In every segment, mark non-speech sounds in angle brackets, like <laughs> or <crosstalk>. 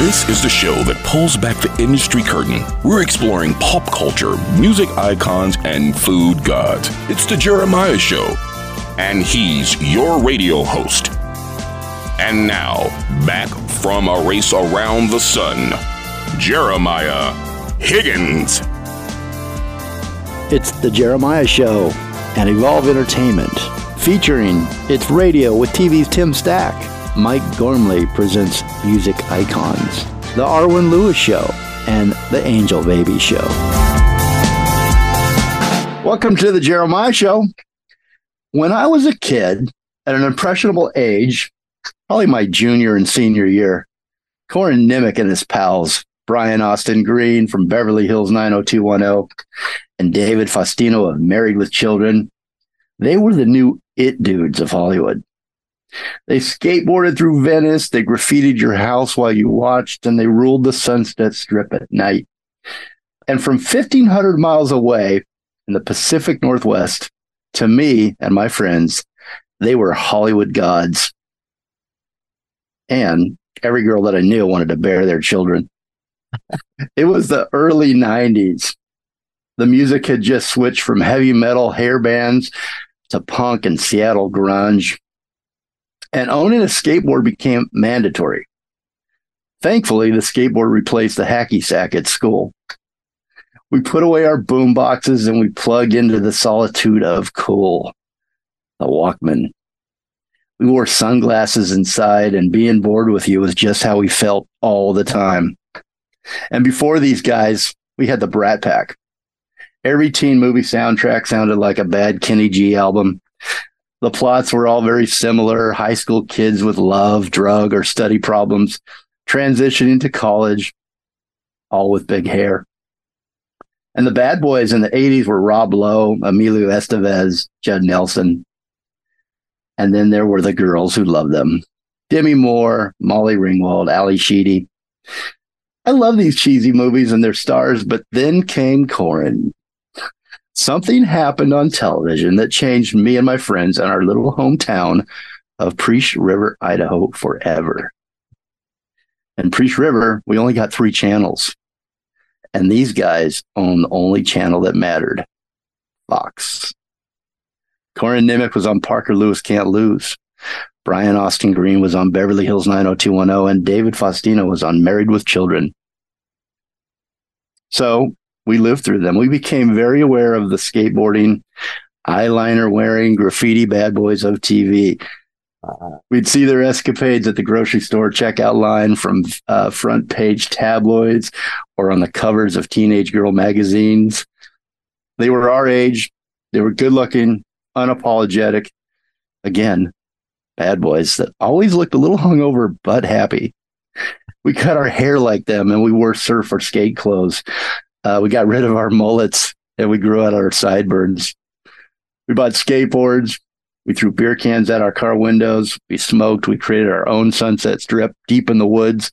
This is the show that pulls back the industry curtain. We're exploring pop culture, music icons, and food gods. It's the Jeremiah Show. And he's your radio host. And now, back from a race around the sun, Jeremiah Higgins. It's the Jeremiah Show and Evolve Entertainment, featuring It's Radio with TV's Tim Stack. Mike Gormley presents Music Icons, The Arwen Lewis Show, and The Angel Baby Show. Welcome to the Jeremiah Show. When I was a kid, at an impressionable age, probably my junior and senior year, Corin Nemec and his pals, Brian Austin Green from Beverly Hills 90210, and David Faustino of Married with Children, they were the new it dudes of Hollywood. They skateboarded through Venice, they graffitied your house while you watched, and they ruled the Sunset Strip at night. And from 1,500 miles away in the Pacific Northwest, to me and my friends, they were Hollywood gods. And every girl that I knew wanted to bear their children. it was the early 90s. The music had just switched from heavy metal hair bands to punk and Seattle grunge. And owning a skateboard became mandatory. Thankfully, the skateboard replaced the hacky sack at school. We put away our boom boxes and we plugged into the solitude of cool, the Walkman. We wore sunglasses inside, and being bored with you was just how we felt all the time. And before these guys, we had the Brat Pack. Every teen movie soundtrack sounded like a bad Kenny G album. The plots were all very similar high school kids with love, drug, or study problems, transitioning to college, all with big hair. And the bad boys in the 80s were Rob Lowe, Emilio Estevez, Judd Nelson. And then there were the girls who loved them Demi Moore, Molly Ringwald, Ally Sheedy. I love these cheesy movies and their stars, but then came Corin. Something happened on television that changed me and my friends in our little hometown of Priest River, Idaho forever. In Priest River, we only got three channels. And these guys own the only channel that mattered Fox. Corin Nemec was on Parker Lewis Can't Lose. Brian Austin Green was on Beverly Hills 90210, and David Faustino was on Married with Children. So we lived through them. We became very aware of the skateboarding, eyeliner wearing, graffiti bad boys of TV. We'd see their escapades at the grocery store checkout line from uh, front page tabloids or on the covers of teenage girl magazines. They were our age. They were good looking, unapologetic. Again, bad boys that always looked a little hungover but happy. We cut our hair like them and we wore surf or skate clothes. Uh, we got rid of our mullets and we grew out our sideburns. We bought skateboards. We threw beer cans at our car windows. We smoked. We created our own sunset strip deep in the woods.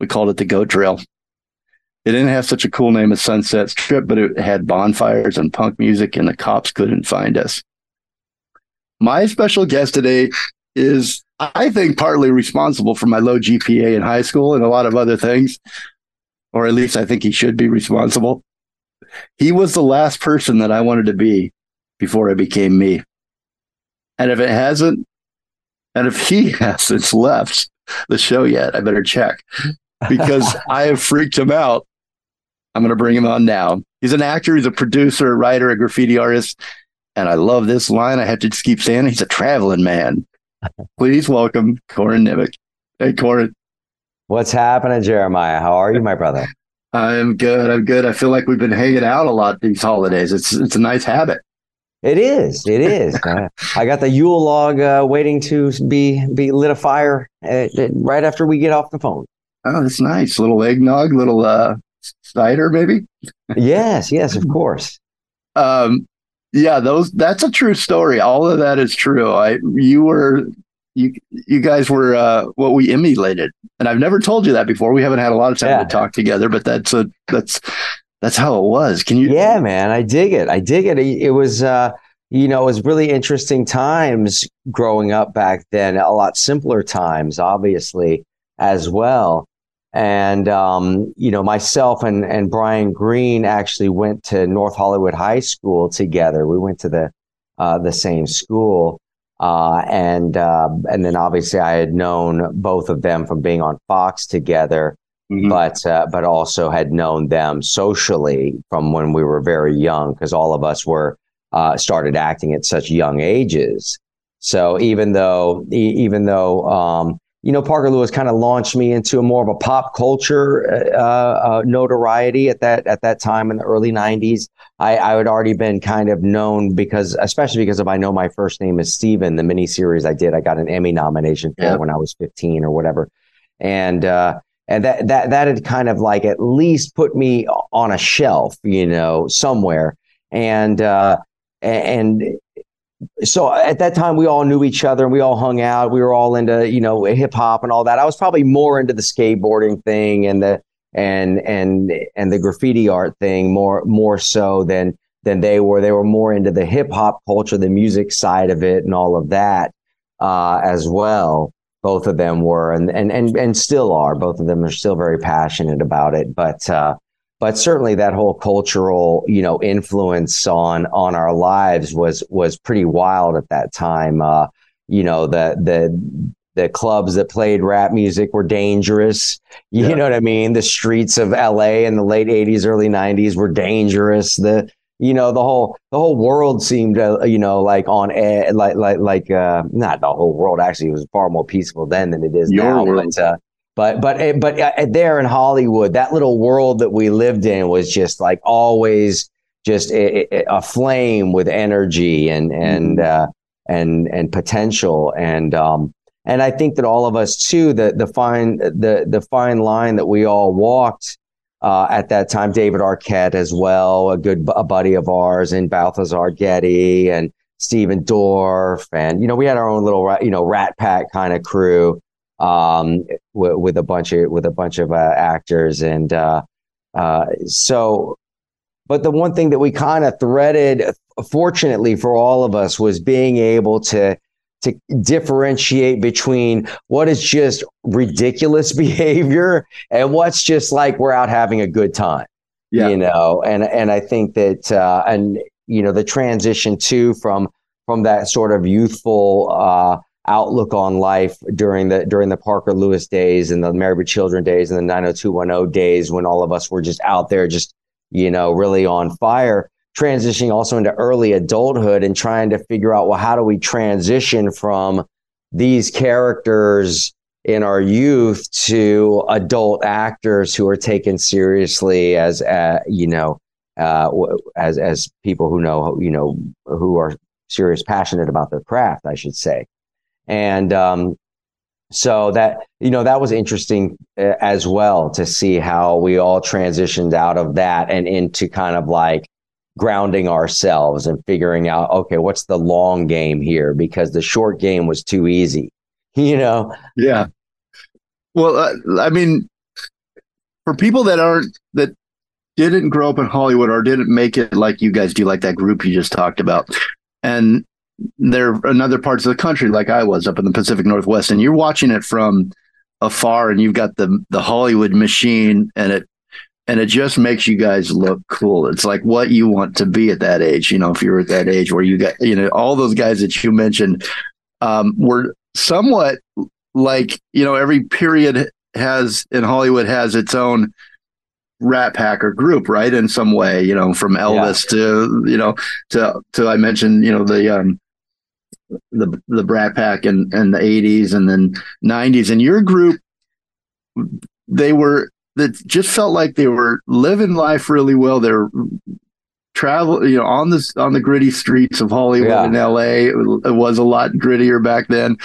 We called it the Goat Trail. It didn't have such a cool name as Sunset Strip, but it had bonfires and punk music, and the cops couldn't find us. My special guest today is, I think, partly responsible for my low GPA in high school and a lot of other things or at least I think he should be responsible. He was the last person that I wanted to be before I became me. And if it hasn't, and if he <laughs> hasn't left the show yet, I better check because <laughs> I have freaked him out. I'm going to bring him on now. He's an actor, he's a producer, a writer, a graffiti artist. And I love this line. I have to just keep saying it. He's a traveling man. <laughs> Please welcome Corin Nemec. Hey, Corin. What's happening, Jeremiah? How are you, my brother? I'm good. I'm good. I feel like we've been hanging out a lot these holidays. It's it's a nice habit. It is. It is. <laughs> I got the Yule log uh, waiting to be be lit a fire at, at, right after we get off the phone. Oh, that's nice. Little eggnog, little uh, cider, maybe. yes. Yes. Of <laughs> course. Um. Yeah. Those. That's a true story. All of that is true. I. You were you you guys were uh, what we emulated, and I've never told you that before. We haven't had a lot of time yeah. to talk together, but that's a that's that's how it was. Can you? Yeah, man, I dig it. I dig it. It, it was. Uh, you know, it was really interesting times growing up back then, a lot simpler times, obviously, as well. and um, you know myself and and Brian Green actually went to North Hollywood High School together. We went to the uh, the same school, uh, and uh, and then obviously I had known both of them from being on Fox together, mm-hmm. but uh, but also had known them socially from when we were very young because all of us were uh, started acting at such young ages. So even though even though um, you know, Parker Lewis kind of launched me into a more of a pop culture uh, uh, notoriety at that at that time in the early '90s. I, I had already been kind of known because, especially because of I know my first name is Steven, the miniseries I did, I got an Emmy nomination for when I was 15 or whatever, and uh, and that that that had kind of like at least put me on a shelf, you know, somewhere, and uh, and so at that time we all knew each other and we all hung out. We were all into you know hip hop and all that. I was probably more into the skateboarding thing and the and and and the graffiti art thing more more so than than they were. They were more into the hip hop culture the music side of it and all of that uh, as well. Both of them were and and and and still are. Both of them are still very passionate about it. But uh, but certainly that whole cultural you know influence on on our lives was was pretty wild at that time. Uh, you know the the the clubs that played rap music were dangerous. <laughs> You yeah. know what i mean? The streets of la in the late 80s early 90s were dangerous. The you know the whole the whole world seemed uh, you know like on air like like like uh not the whole world actually. It was far more peaceful then than it is Your now world. but uh, but but eh, but uh, there in Hollywood, that little world that we lived in was just like always just a, a flame with energy and and mm-hmm. uh, and and potential and um and I think that all of us too the the fine the the fine line that we all walked uh, at that time, David Arquette as well, a good a buddy of ours, and Balthazar Getty and Stephen Dorff, and you know we had our own little you know Rat Pack kind of crew um, w- with a bunch of with a bunch of uh, actors, and uh, uh, so. But the one thing that we kind of threaded, fortunately for all of us, was being able to to differentiate between what is just ridiculous <laughs> behavior and what's just like we're out having a good time. Yeah. You know, and and I think that uh, and you know the transition too from from that sort of youthful uh, outlook on life during the during the Parker Lewis days and the Married with Children days and the 90210 days when all of us were just out there just you know really on fire transitioning also into early adulthood and trying to figure out well how do we transition from these characters in our youth to adult actors who are taken seriously as uh, you know uh, as as people who know you know who are serious passionate about their craft I should say and um, so that you know that was interesting uh, as well to see how we all transitioned out of that and into kind of like grounding ourselves and figuring out okay what's the long game here? Because the short game was too easy <laughs> you know? Yeah. Well uh, i mean for people that aren't that didn't grow up in hollywood or didn't make it like you guys do like that group you just talked about and they're in other parts of the country, like I was up in the Pacific Northwest, and you're watching it from afar, and you've got the the Hollywood machine, and it and it just makes you guys look cool. It's like what you want to be at that age. You know, if you're at that age where you got, you know, all those guys that you mentioned um, were somewhat like, you know, every period has in Hollywood has its own rat pack or group, right? In some way, you know, from Elvis yeah. to, you know, to, to I mentioned, you know, the, um, the the Brat Pack and and the 80s and then 90s and your group they were that just felt like they were living life really well they're travel you know on this on the gritty streets of Hollywood yeah. and LA it, was a lot grittier back then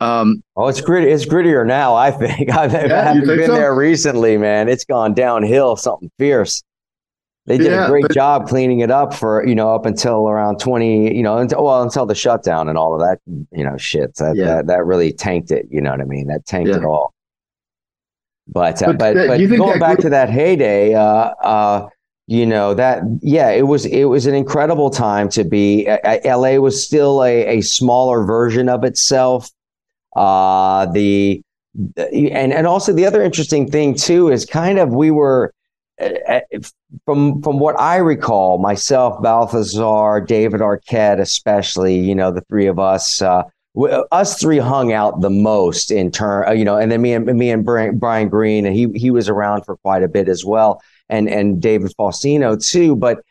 um, oh, it's gritty. It's grittier now. I think. <laughs> I've, yeah, haven't been so? there recently, man. It's gone downhill. Something fierce they did yeah, a great but, job cleaning it up for you know up until around 20 you know until well until the shutdown and all of that you know shit that yeah. that, that really tanked it you know what i mean that tanked yeah. it all but uh, but but, but going back group- to that heyday uh uh you know that yeah it was it was an incredible time to be uh, la was still a, a smaller version of itself uh the and and also the other interesting thing too is kind of we were from from what I recall, myself, Balthazar, David Arquette, especially, you know, the three of us, uh, us three hung out the most in turn, uh, you know, and then me and me and Brian Green, and he he was around for quite a bit as well, and and David Faustino too. But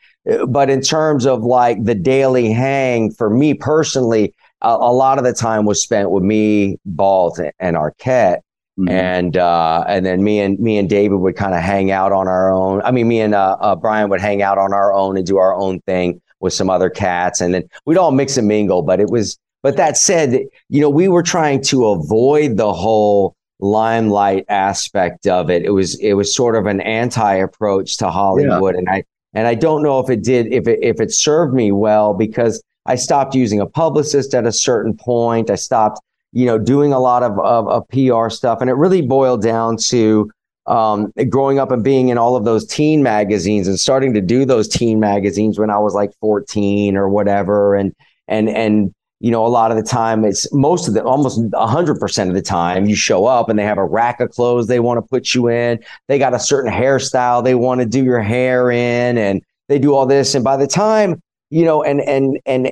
but in terms of like the daily hang for me personally, a, a lot of the time was spent with me, Balt, and Arquette. Mm-hmm. And uh, and then me and me and David would kind of hang out on our own. I mean, me and uh, uh, Brian would hang out on our own and do our own thing with some other cats, and then we'd all mix and mingle. But it was but that said, you know, we were trying to avoid the whole limelight aspect of it. It was it was sort of an anti approach to Hollywood, yeah. and I and I don't know if it did if it if it served me well because I stopped using a publicist at a certain point. I stopped, you know, doing a lot of of, of PR stuff, and it really boiled down to um, growing up and being in all of those teen magazines and starting to do those teen magazines when I was like 14 or whatever, and and and you know, a lot of the time it's most of the almost 100% of the time you show up and they have a rack of clothes they want to put you in. They got a certain hairstyle they want to do your hair in and they do all this. And by the time, you know, and, and, and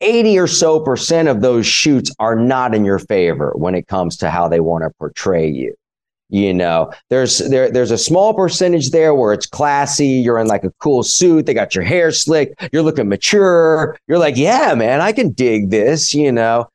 80 or so percent of those shoots are not in your favor when it comes to how they want to portray you. You know, there's there there's a small percentage there where it's classy. You're in like a cool suit. They got your hair slick. You're looking mature. You're like, yeah, man, I can dig this. You know,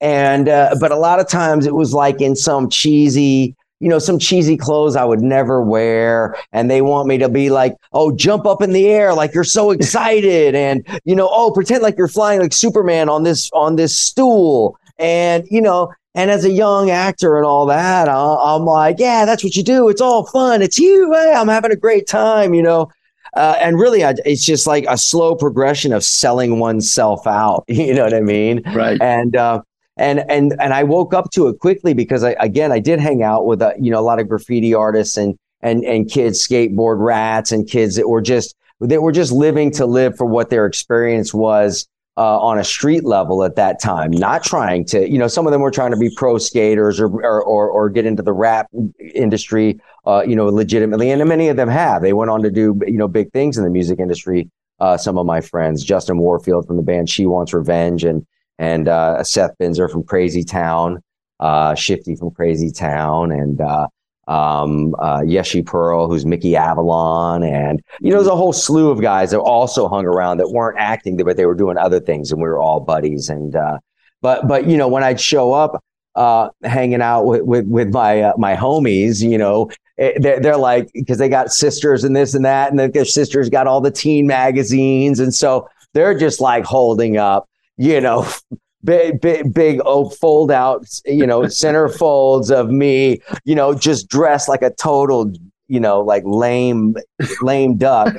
and uh, but a lot of times it was like in some cheesy you know, some cheesy clothes I would never wear. And they want me to be like, oh, jump up in the air like you're so excited. and, you know, oh, pretend like you're flying like Superman on this on this stool. And, you know, and as a young actor and all that, I'm like, yeah, that's what you do. It's all fun. It's you. Hey, I'm having a great time, you know. Uh, and really, it's just like a slow progression of selling oneself out. <laughs> You know what I mean? Right. And uh, and and and I woke up to it quickly because I again I did hang out with a, uh, you know a lot of graffiti artists and and and kids skateboard rats and kids that were just that were just living to live for what their experience was uh, on a street level at that time, not trying to, you know, some of them were trying to be pro skaters or or or, or get into the rap industry, uh, you know, legitimately, and many of them have. They went on to do, you know, big things in the music industry. Uh, some of my friends, Justin Warfield from the band She Wants Revenge, and and uh, Seth Binzer from Crazy Town, uh, Shifty from Crazy Town, and uh, um, uh, Yeshe Perl, who's Mickey Avalon, and you know, there's a whole slew of guys that also hung around that weren't acting, but they were doing other things, and we were all buddies. And uh, but but you know, when I'd show up, uh, hanging out with with, with my uh, my homies, you know, eh, they're, they're like because they got sisters and this and that, and their sisters got all the teen magazines, and so they're just like holding up, you know, <laughs> big, big, big oh, fold out, you know, center <laughs> folds of me, you know, just dressed like a total, you know, like lame, lame duck,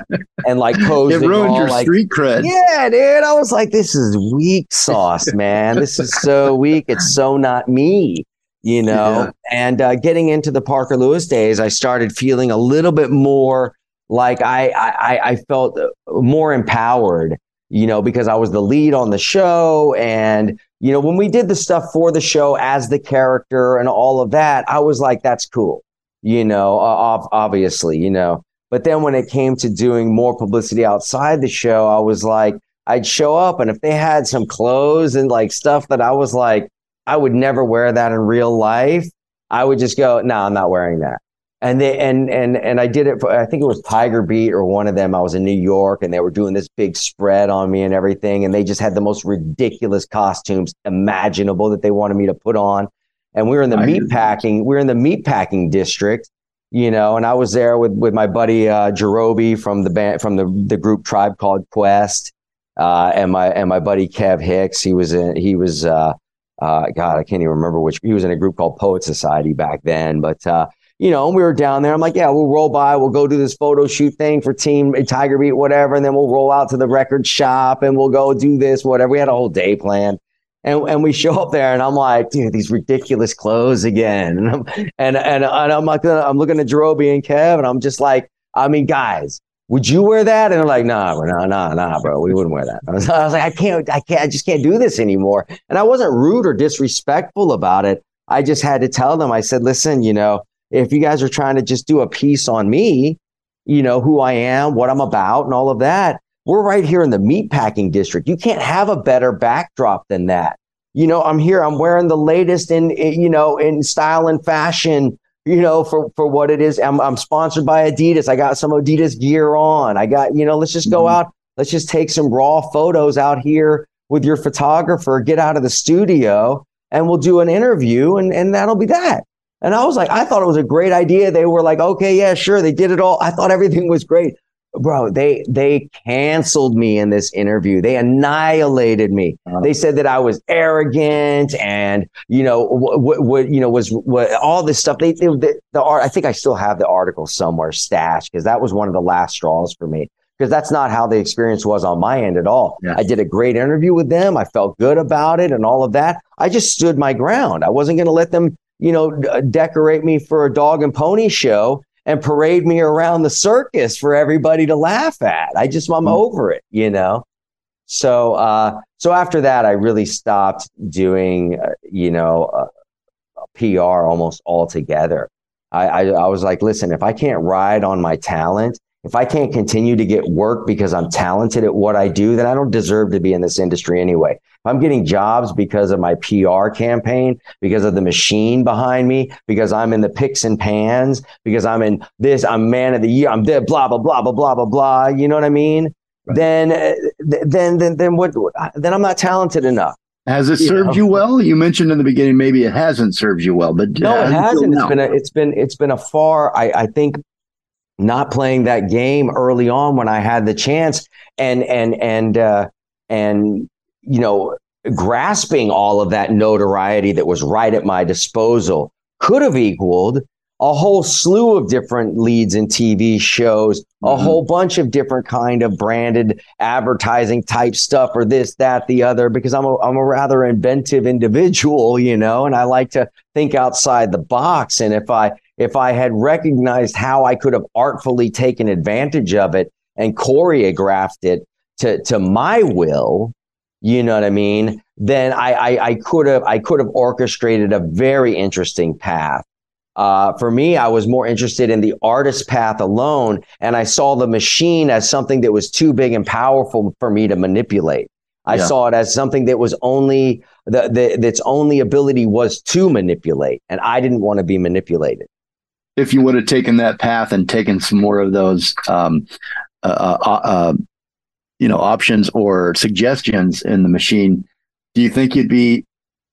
and like <laughs> posing. It ruined your like, street cred. Yeah, dude. I was like, this is weak sauce, man. this is so weak. It's so not me. You know, yeah. and uh, getting into the Parker Lewis days, I started feeling a little bit more like I, I, I felt more empowered you know, because I was the lead on the show. And, you know, when we did the stuff for the show as the character and all of that, I was like, that's cool, you know, uh, obviously, you know. But then when it came to doing more publicity outside the show, I was like, I'd show up and if they had some clothes and like stuff that I was like, I would never wear that in real life, I would just go, no, nah, I'm not wearing that and they and and and I did it for I think it was Tiger Beat or one of them. I was in New York and they were doing this big spread on me and everything, and they just had the most ridiculous costumes imaginable that they wanted me to put on. And we were in the meat packing, we were in the meat packing district, you know, and I was there with with my buddy uh Jarobi from the band from the the group Tribe called Quest, uh, and my and my buddy Kev Hicks. He was in he was uh uh God, I can't even remember which he was in a group called Poet Society back then, but uh you know, we were down there. I'm like, yeah, we'll roll by, we'll go do this photo shoot thing for Team Tiger Beat, whatever, and then we'll roll out to the record shop and we'll go do this, whatever. We had a whole day planned. And, and we show up there and I'm like, dude, these ridiculous clothes again. And <laughs> I'm, and, and, and I'm like, I'm looking at Jarobi and Kev and I'm just like, I mean, guys, would you wear that? And they're like, nah, bro, nah, nah, nah, bro, we wouldn't wear that. <laughs> I was, I was like, I can't, I can't, I just can't do this anymore. And I wasn't rude or disrespectful about it. I just had to tell them, I said, listen, you know, if you guys are trying to just do a piece on me, you know, who I am, what I'm about, and all of that, we're right here in the meatpacking district. You can't have a better backdrop than that. You know, I'm here, I'm wearing the latest in, you know, in style and fashion, you know, for, for what it is. I'm, I'm sponsored by Adidas. I got some Adidas gear on. I got, you know, let's just go mm-hmm. out. Let's just take some raw photos out here with your photographer, get out of the studio and we'll do an interview and, and that'll be that. And I was like, I thought it was a great idea. They were like, okay, yeah, sure. They did it all. I thought everything was great. Bro, they they canceled me in this interview. They annihilated me. They said that I was arrogant and you know what what you know was what all this stuff. They, they the, the art. I think I still have the article somewhere stashed because that was one of the last straws for me because that's not how the experience was on my end at all. Yeah. I did a great interview with them. I felt good about it and all of that. I just stood my ground. I wasn't going to let them, you know, d- uh, decorate me for a dog and pony show and parade me around the circus for everybody to laugh at. I just, I'm mm-hmm. over it, you know? So, uh, so after that, I really stopped doing, uh, you know, uh, PR almost altogether. I, I, I was like, listen, if I can't ride on my talent if I can't continue to get work because I'm talented at what I do, then I don't deserve to be in this industry anyway. If I'm getting jobs because of my PR campaign, because of the machine behind me, because I'm in the picks and pans, because I'm in this, I'm man of the year, I'm there, blah, blah, blah, blah, blah, blah, blah. You know what I mean? Right. Then, uh, then, then, then what, then I'm not talented enough. Has it served you, know? you well? You mentioned in the beginning maybe it hasn't served you well, but no, it hasn't. It's been a, it's been it's been a far. I, I think not playing that game early on when I had the chance and and and uh, and you know grasping all of that notoriety that was right at my disposal could have equaled a whole slew of different leads in TV shows, a mm-hmm. whole bunch of different kind of branded advertising type stuff or this, that, the other, because I'm a, I'm a rather inventive individual, you know, and I like to think outside the box. And if I, if I had recognized how I could have artfully taken advantage of it and choreographed it to, to my will, you know what I mean? Then I, I, I could have I could have orchestrated a very interesting path. Uh, for me, I was more interested in the artist path alone, and I saw the machine as something that was too big and powerful for me to manipulate. I yeah. saw it as something that was only the, the its only ability was to manipulate, and I didn't want to be manipulated if you would have taken that path and taken some more of those um, uh, uh, uh, uh, you know options or suggestions in the machine do you think you'd be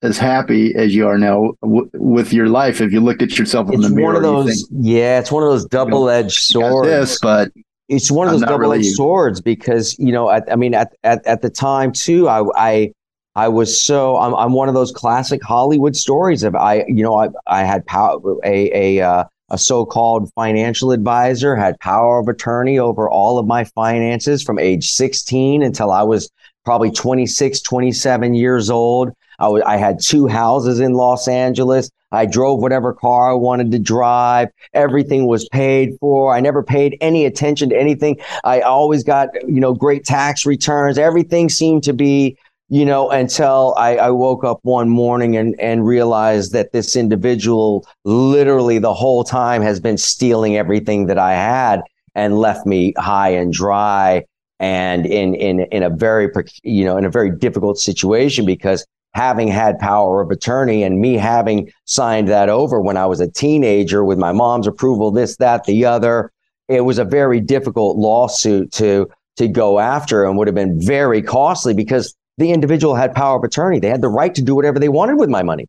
as happy as you are now w- with your life if you looked at yourself in it's the mirror one of those think, yeah it's one of those double-edged you know, swords. this but it's one of those double-edged really... swords because you know I, I mean at, at, at the time too I, I I was so I'm, I'm one of those classic Hollywood stories of I you know I I had power a a uh, a so-called financial advisor, had power of attorney over all of my finances from age 16 until I was probably 26, 27 years old. I, w- I had two houses in Los Angeles. I drove whatever car I wanted to drive. Everything was paid for. I never paid any attention to anything. I always got, you know, great tax returns. Everything seemed to be you know, until I, I, woke up one morning and, and realized that this individual literally the whole time has been stealing everything that I had and left me high and dry and in, in, in a very, you know, in a very difficult situation because having had power of attorney and me having signed that over when I was a teenager with my mom's approval, this, that, the other, it was a very difficult lawsuit to, to go after and would have been very costly because the individual had power of attorney. They had the right to do whatever they wanted with my money.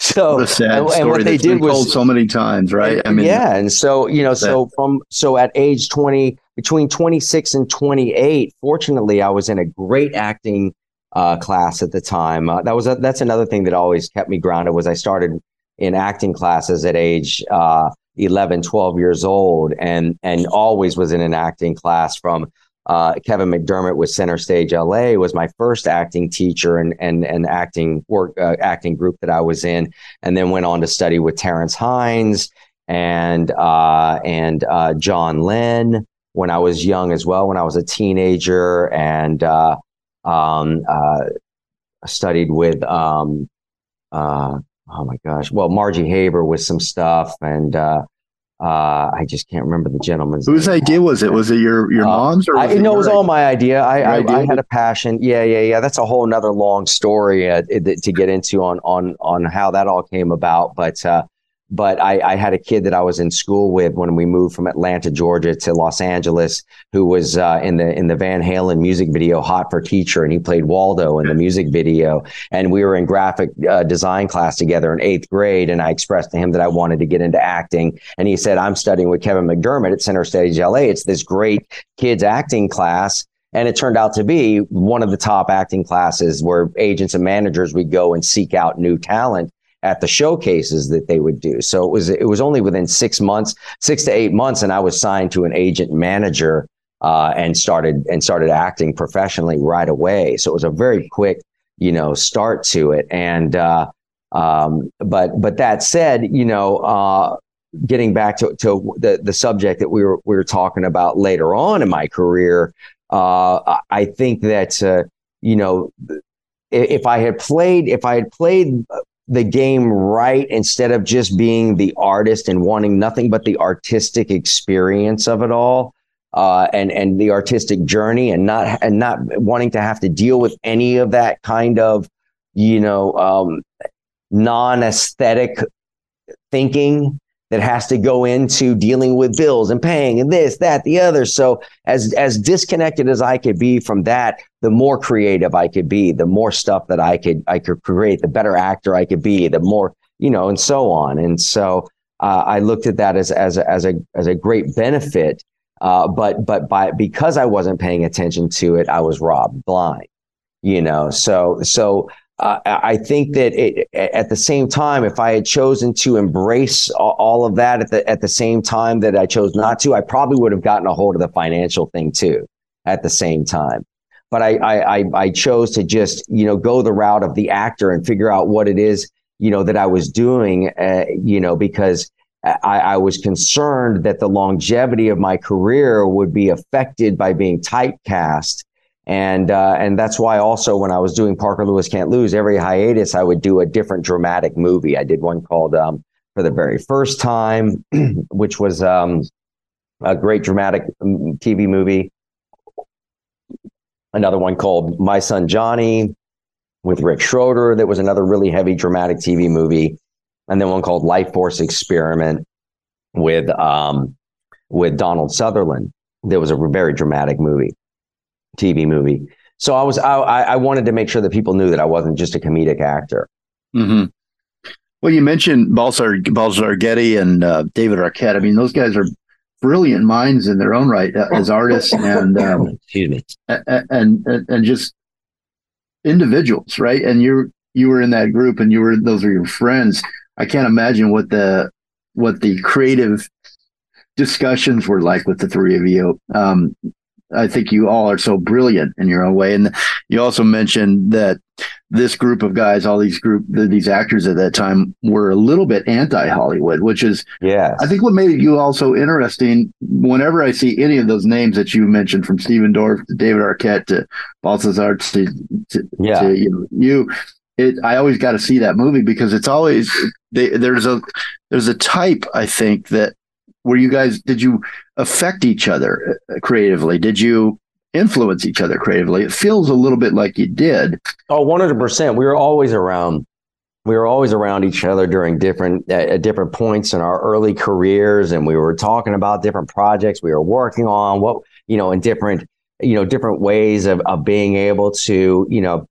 So the sad and, and what they did was so many times, right? I mean, yeah, and so you know, so from so at age twenty, between twenty six and twenty eight, fortunately, I was in a great acting uh, class at the time. Uh, that was a, that's another thing that always kept me grounded. Was I started in acting classes at age uh, 11, 12 years old, and and always was in an acting class from uh, Kevin McDermott with Center Stage LA was my first acting teacher and and and acting work uh, acting group that I was in, and then went on to study with Terrence Hines and uh, and uh, John Lynn when I was young as well, when I was a teenager, and uh, um, uh, studied with um, oh my gosh, well, Margie Haber with some stuff, and uh, I just can't remember the gentleman's. Whose name. idea was it? Was it your your Uh, mom's or? I, it no, it was your all my idea. I, idea? I had a passion. Yeah, yeah, yeah. That's a whole nother long story uh, to get into on on on how that all came about. But uh, but I, I had a kid that I was in school with when we moved from Atlanta, Georgia, to Los Angeles, who was uh, in the in the Van Halen music video "Hot for Teacher," and he played Waldo in the music video. And we were in graphic uh, design class together in eighth grade, and I expressed to him that I wanted to get into acting, and he said, "I'm studying with Kevin McDermott at Center Stage LA. It's this great kids acting class." And it turned out to be one of the top acting classes where agents and managers would go and seek out new talent at the showcases that they would do. So it was it was only within six months, six to eight months, and I was signed to an agent manager uh, and started and started acting professionally right away. So it was a very quick, you know, start to it. And uh, um, but but that said, you know, uh, getting back to, to the the subject that we were we were talking about later on in my career, uh, I- think that uh, you know if I had played if I had played the game right instead of just being the artist and wanting nothing but the artistic experience of it all uh, and and the artistic journey and not and not wanting to have to deal with any of that kind of you know um, non-aesthetic thinking that has to go into dealing with bills and paying and this that the other. So as as disconnected as i could be from that the more creative i could be the more stuff that i could i could create the better actor i could be the more you know and so on. And so uh, i looked at that as as a, as a as a great benefit uh, but but by because i wasn't paying attention to it i was robbed blind you know? So so uh, I think that it, at the same time, if I had chosen to embrace all of that at the at the same time that I chose not to, I probably would have gotten a hold of the financial thing too at the same time. But I I, I, chose to just you know go the route of the actor and figure out what it is you know that I was doing, uh, you know, because I, I was concerned that the longevity of my career would be affected by being typecast and uh, and that's why also when I was doing Parker Lewis Can't Lose, every hiatus I would do a different dramatic movie. I did one called um, For the Very First Time, <clears throat> which was um, a great dramatic mm, TV movie. Another one called My Son Johnny with Rick Schroder. That was another really heavy dramatic TV movie, and then one called Life Force Experiment with um, with Donald Sutherland. There was a very dramatic movie. TV movie. So I was I, I wanted to make sure that people knew that I wasn't just a comedic actor. hmm Well, you mentioned Balsar Balsar Getty and uh, David Arquette. I mean, those guys are brilliant minds in their own right uh, as artists and um, <laughs> Excuse me. and and and just individuals, right? And you you were in that group, and you were those are your friends. I can't imagine what the what the creative discussions were like with the three of you. Um, I think you all are so brilliant in your own way, and you also mentioned that this group of guys, all these group, these actors at that time, were a little bit anti-Hollywood, which is yeah, I think what made you also interesting, whenever I see any of those names that you mentioned, from Stephen Dorff to David Arquette to Balthazar to, to, yeah. to you, know, you, it, I always got to see that movie because it's always they, there's a there's a type I think that where you guys did you affect each other uh, creatively? Did you influence each other creatively? It feels a little bit like you did. Oh, 100%. We were always around. We were always around each other during different at, at different points in our early careers, and we were talking about different projects we were working on. What you know, in different you know different ways of of being able to you know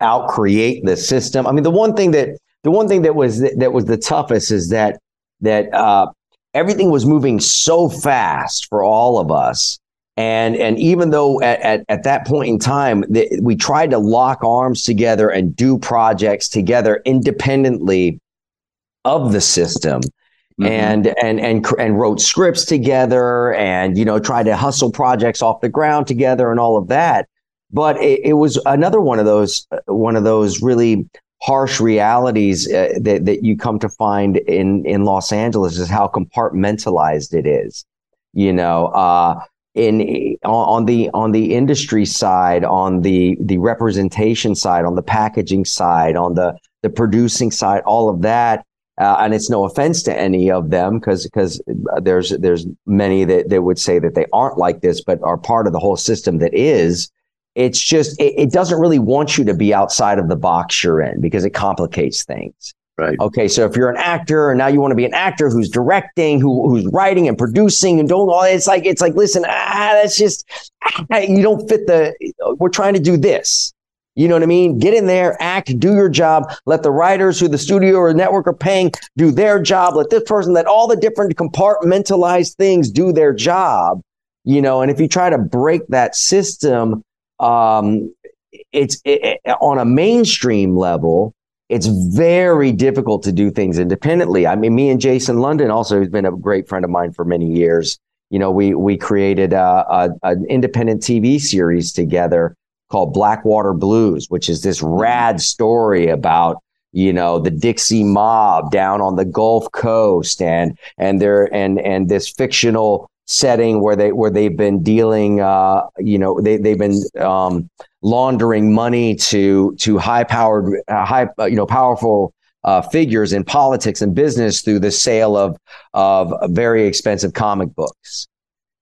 out create the system. I mean, the one thing that the one thing that was that was the toughest is that that uh, everything was moving so fast for all of us and and even though at, at, at that point in time th- we tried to lock arms together and do projects together independently of the system Mhm. and and and and wrote scripts together and you know tried to hustle projects off the ground together and all of that but it, it was another one of those uh, one of those really harsh realities uh, that that you come to find in in Los Angeles is how compartmentalized it is you know uh in on the on the industry side, on the the representation side, on the packaging side, on the the producing side, all of that. Uh, and it's no offense to any of them because because there's there's many that, that would say that they aren't like this, but are part of the whole system that is. It's just it, it doesn't really want you to be outside of the box you're in because it complicates things. Right. Okay. So if you're an actor and now you want to be an actor who's directing, who who's writing and producing and doing all, it's like it's like listen, ah, that's just ah, you don't fit the. We're trying to do this. You know what I mean? Get in there, act, do your job. Let the writers who the studio or network are paying do their job. Let this person, let all the different compartmentalized things do their job. You know, and if you try to break that system, um, it's it, on a mainstream level it's very difficult to do things independently. I mean, me and Jason London, also who's been a great friend of mine for many years. You know, we we created a, a, an independent TV series together called Blackwater Blues, which is this rad story about you know the Dixie Mob down on the Gulf Coast and and there and and this fictional setting where they where they've been dealing uh you know they they've been um laundering money to to high powered uh, high uh, you know powerful uh, figures in politics and business through the sale of of very expensive comic books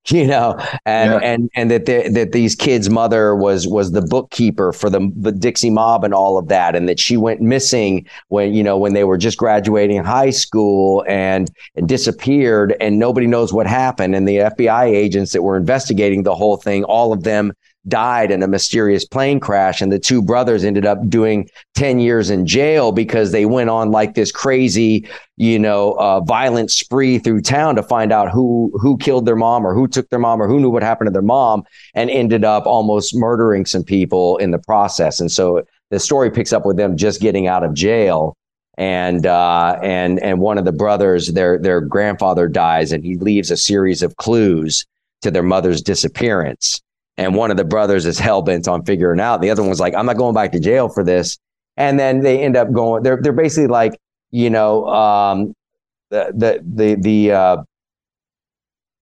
<laughs> you know and yeah. and and that they, that these kids mother was was the bookkeeper for the the Dixie mob and all of that and that she went missing when you know when they were just graduating high school and, and disappeared and nobody knows what happened and the FBI agents that were investigating the whole thing all of them died in a mysterious plane crash and the two brothers ended up doing 10 years in jail because they went on like this crazy you know uh, violent spree through town to find out who who killed their mom or who took their mom or who knew what happened to their mom and ended up almost murdering some people in the process. And so the story picks up with them just getting out of jail. And uh, and and one of the brothers their their grandfather dies and he leaves a series of clues to their mother's disappearance and one of the brothers is hell bent on figuring out. The other one was like, I'm not going back to jail for this. And then they end up going. They're they're basically like, you know, um, the the the the uh,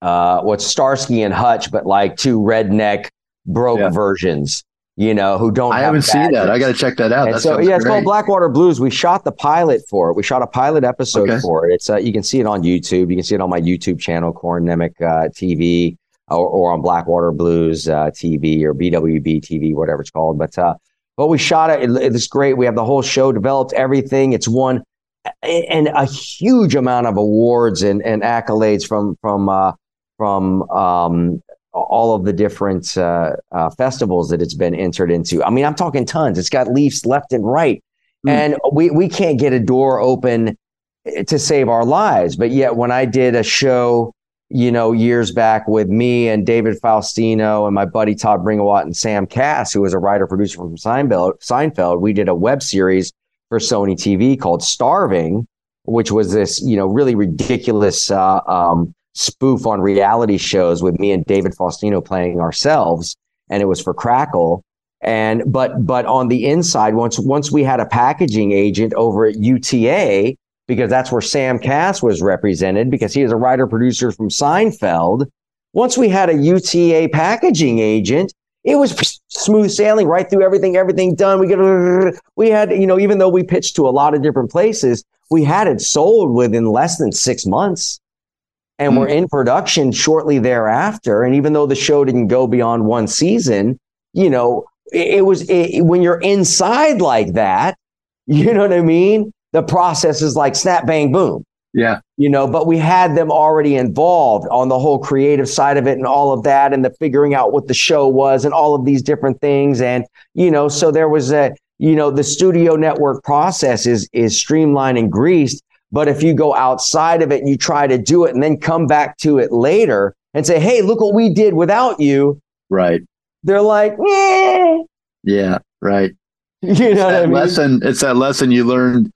uh, what's Starsky and Hutch, but like two redneck broke yeah. versions. You know, who don't. I have not seen that. I got to check that out. That so yeah, it's great. called Blackwater Blues. We shot the pilot for it. We shot a pilot episode okay. for it. It's uh, you can see it on YouTube. You can see it on my YouTube channel, Corin Nemec uh, TV or, or on Blackwater Blues uh, TV or BWB TV, whatever it's called. But uh, but we shot it. it. It's great. We have the whole show developed, everything. It's won and a huge amount of awards and, and accolades from from uh, from um, all of the different uh, uh, festivals that it's been entered into. I mean, I'm talking tons. It's got leaves left and right, mm. and we we can't get a door open to save our lives. But yet, when I did a show you know, years back with me and David Faustino and my buddy Todd Bringewat and Sam Kass, who was a writer producer from Seinfeld. Seinfeld, we did a web series for Sony TV called Starving, which was this, you know, really ridiculous uh, um, spoof on reality shows with me and David Faustino playing ourselves, and it was for Crackle. And but but on the inside, once once we had a packaging agent over at UTA because that's where Sam Kass was represented because he is a writer producer from Seinfeld. Once we had a UTA packaging agent, it was smooth sailing right through everything, everything done. We get, we had, you know, even though we pitched to a lot of different places, we had it sold within less than six months. And mm. we're in production shortly thereafter. And even though the show didn't go beyond one season, you know, it, it was it, when you're inside like that, <laughs> you know what I mean? The process is like snap, bang, boom. Yeah. You know, but we had them already involved on the whole creative side of it and all of that and the figuring out what the show was and all of these different things. And, you know, so there was a, you know, the studio network process is, is streamlined and greased. But if you go outside of it and you try to do it and then come back to it later and say, Hey, look what we did without you. Right. They're like, eh. Yeah. Right. <laughs> You know what I mean? Lesson. It's that lesson you learned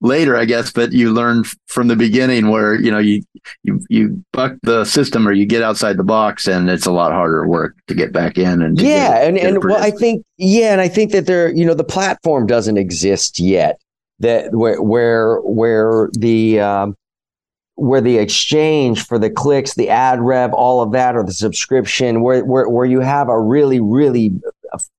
later, I guess, but you learn from the beginning where you know you you you buck the system or you get outside the box, and it's a lot harder work to get back in. And yeah, and and well, I think yeah, and I think that there, you know, the platform doesn't exist yet that where where where the um, where the exchange for the clicks, the ad rev, all of that, or the subscription, where where, where you have a really really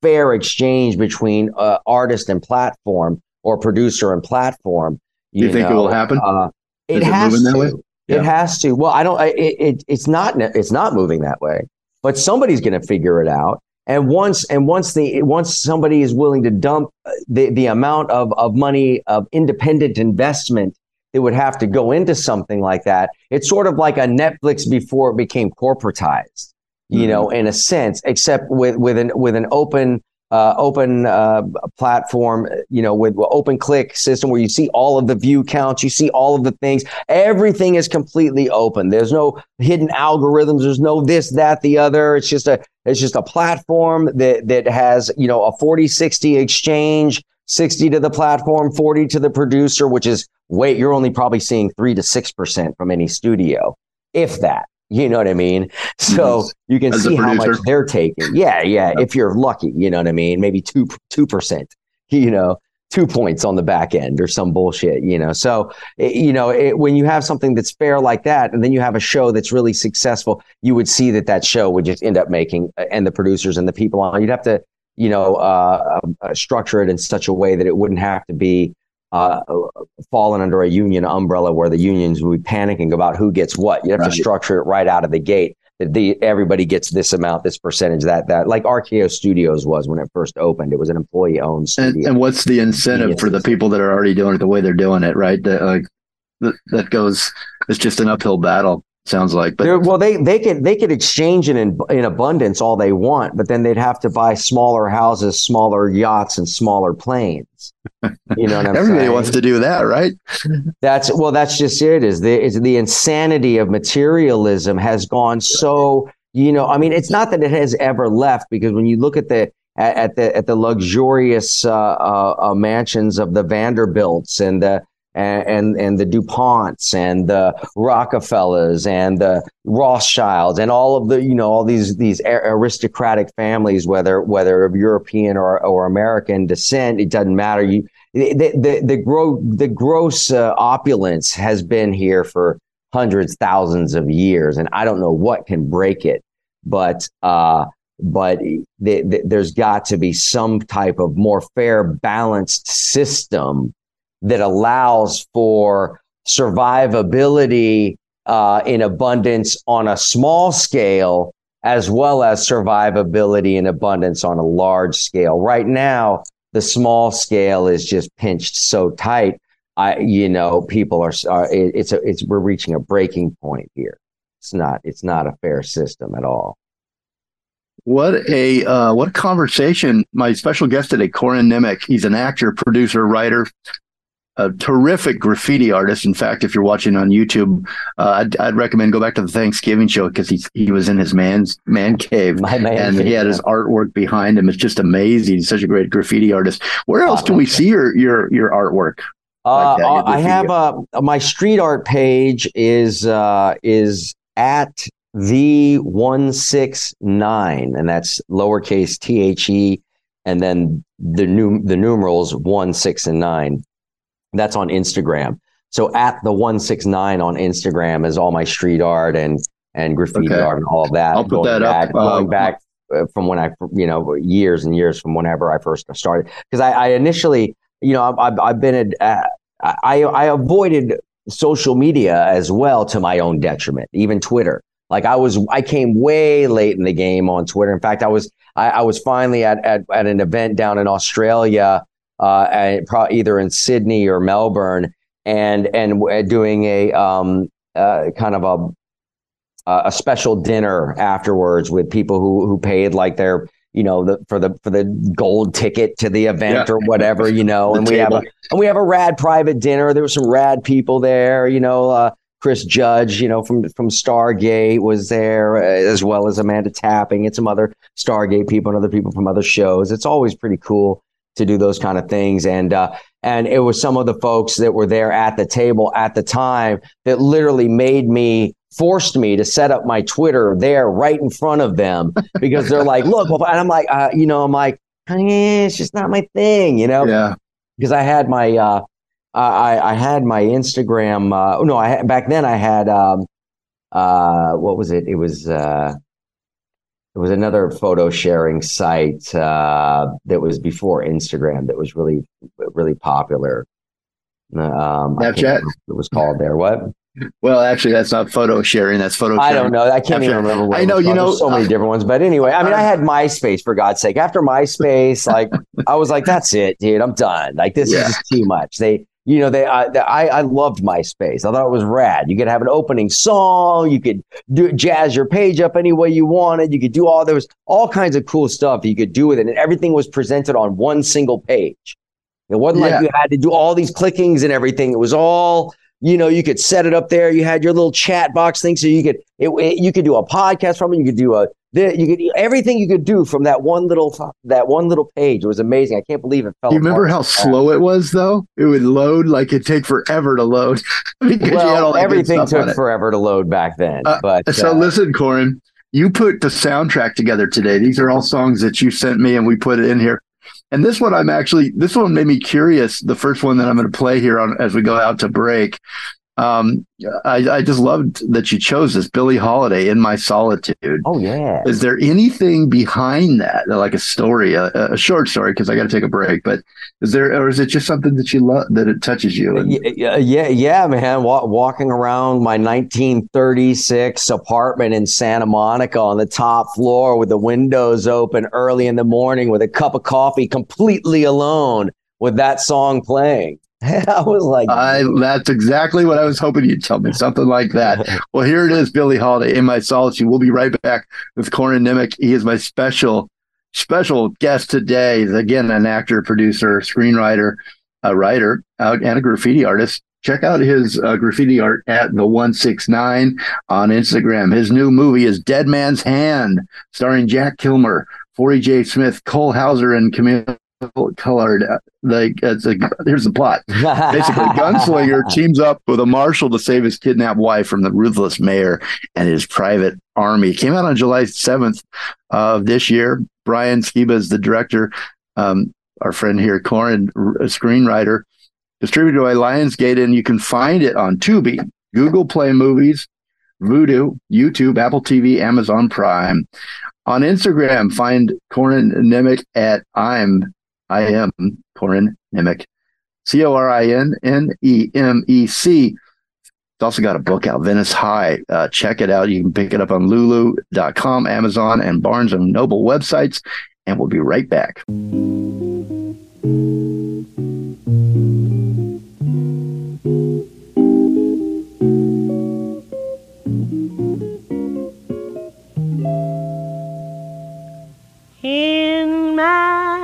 fair exchange between uh, artist and platform or producer and platform. You, you think know, it will happen? Uh, it has it to. Yeah. It has to. Well, I don't. It, it, it's not. It's not moving that way. But somebody's going to figure it out. And once and once the once somebody is willing to dump uh, the the amount of of money of independent investment that would have to go into something like that, it's sort of like a Netflix before it became corporatized, you mm-hmm. know, in a sense, except with with an with an open uh, open uh, platform, you know, with open click system where you see all of the view counts, you see all of the things. Everything is completely open. There's no hidden algorithms. There's no this, that, the other. It's just a it's just a platform that that has you know a 40-60 exchange, 60 to the platform, 40 to the producer, which is wait, you're only probably seeing three to six percent from any studio, if that. You know what I mean? So you can As see how much they're taking. Yeah, yeah. If you're lucky, you know what I mean? Maybe two two percent. You know, two points on the back end or some bullshit. You know, so it, you know it, when you have something that's fair like that, and then you have a show that's really successful, you would see that that show would just end up making, uh, and the producers and the people on. You'd have to, you know, uh, uh, structure it in such a way that it wouldn't have to be uh, fallen under a union umbrella where the unions would be panicking about who gets what. You have right. to structure it right out of the gate. That the everybody gets this amount, this percentage, that that like RKO Studios was when it first opened. It was an employee owned studio. And, and, what's the incentive for the people that are already doing it the way they're doing it? Right, that like that, that goes. It's just an uphill battle sounds like. But They're, well, they they could they could exchange it in in abundance all they want, but then they'd have to buy smaller houses, smaller yachts, and smaller planes. You know what I'm Everybody saying? wants to do that, right? That's well, that's just it. Is the is the insanity of materialism has gone so. You know, I mean, it's not that it has ever left because when you look at the at, at the at the luxurious uh, uh, uh, mansions of the Vanderbilts and the and, and, and the DuPonts and the Rockefellers and the Rothschilds and all of the, you know, all these, these aristocratic families, whether, whether of European or, or American descent, it doesn't matter. You, the, the, the, gro- the gross uh, opulence has been here for hundreds, thousands of years. And I don't know what can break it, but, uh, but the, the, there's got to be some type of more fair, balanced system that allows for survivability uh, in abundance on a small scale, as well as survivability in abundance on a large scale. Right now, the small scale is just pinched so tight. I, you know, people are, are it's a, it's, we're reaching a breaking point here. It's not, it's not a fair system at all. What a uh, what a conversation! My special guest today, Corin Nemec. He's an actor, producer, writer, a terrific graffiti artist. In fact, if you're watching on YouTube, uh, I'd, I'd, recommend go back to the Thanksgiving show because he he was in his man's man cave man and cave, he had his artwork behind him. It's just amazing. He's such a great graffiti artist. Where else oh, can we see your your your artwork? Uh, like uh, I have a my street art page is uh, is at the one six nine, and that's lowercase t h e, and then the new the numerals one six and nine. That's on Instagram. So at the 169 on Instagram is all my street art and and graffiti okay. art and all of that. I'll put that back, up. Going uh, back uh, from when I, you know, years and years from whenever I first started. Because I, I, initially, you know, I've, I've been, at, uh, I, I avoided social media as well to my own detriment, even Twitter. Like I was, I came way late in the game on Twitter. In fact, I was, I, I was finally at, at, at an event down in Australia uh, either in Sydney or Melbourne, and and doing a um, uh, kind of a a special dinner afterwards with people who who paid like their you know the for the for the gold ticket to the event yeah. or whatever you know <laughs> and we have a and we have a rad private dinner there were some rad people there you know uh, Chris Judge, you know, from from Stargate was there, uh, as well as Amanda Tapping and some other Stargate people and other people from other shows. It's always pretty cool to do those kind of things. And uh, and it was some of the folks that were there at the table at the time that literally made me forced me to set up my Twitter there right in front of them <laughs> because they're like, look, and I'm like, uh, you know, I'm like, eh, it's just not my thing, you know? Yeah. Because I had my uh, I, I had my Instagram. Uh, no, I had, back then I had um, uh, what was it? It was uh, it was another photo sharing site uh, that was before Instagram that was really really popular. Um, Snapchat. It was called there. What? Well, actually, that's not photo sharing. That's photo. I don't know. I can't even remember. What I know. You know, There's so many different ones. But anyway, I mean, I had MySpace for God's sake. After MySpace, like I was like, that's it, dude. I'm done. Like this Yeah. is just too much. They, you know, they. I, I, I loved MySpace. I thought it was rad. You could have an opening song. You could do jazz your page up any way you wanted. You could do all there was all kinds of cool stuff you could do with it, and everything was presented on one single page. It wasn't Yeah. like you had to do all these clickings and everything. It was all you know. You could set it up there. You had your little chat box thing, so you could it, it- you could do a podcast from it. You could do a the, you could everything you could do from that one little that one little page. It was amazing. I can't believe it fell. Do you remember how slow it was, though? It would load like it'd take forever to load <laughs> because you had all Well, everything took forever to load back then. Uh, but So uh, listen, Corin, you put the soundtrack together today. These are all songs that you sent me, and we put it in here. And this one, I'm actually this one made me curious. The first one that I'm going to play here on as we go out to break. Um, I, I just loved that you chose this Billie Holiday in my solitude. oh yeah. Is there anything behind that, like a story, a, a short story? Because I got to take a break. But is there, or is it just something that you love that it touches you? And, Yeah, yeah, yeah, man. Wa- walking around my 1936 apartment in Santa Monica on the top floor with the windows open early in the morning with a cup of coffee, completely alone with that song playing. <laughs> I was like, I that's exactly what I was hoping you'd tell me, something like that. <laughs> Well, here it is, Billie Holiday in my solitude. We'll be right back with Corin Nemec. He is my special, special guest today. He's again an actor, producer, screenwriter, a writer, and a graffiti artist. Check out his uh, graffiti art at the 169 on Instagram. His new movie is Dead Man's Hand, starring Jack Kilmer, Forrie J. Smith, Cole Hauser, and Camille Collard. Uh, Like, it's a, here's the plot. Basically, gunslinger <laughs> teams up with a marshal to save his kidnapped wife from the ruthless mayor and his private army. Came out on July 7th of this year. Brian Skiba is the director. Um, our friend here, Corin, a screenwriter, distributed by Lionsgate, and you can find it on Tubi, Google Play Movies, Vudu, YouTube, Apple TV, Amazon Prime. On Instagram, find Corin Nemec at I'm I am Corin Nemec. C O R I N N E M E C. It's also got a book out, Venice High. Uh, check it out. You can pick it up on Lulu.com, Amazon, and Barnes and Noble websites. And we'll be right back. in my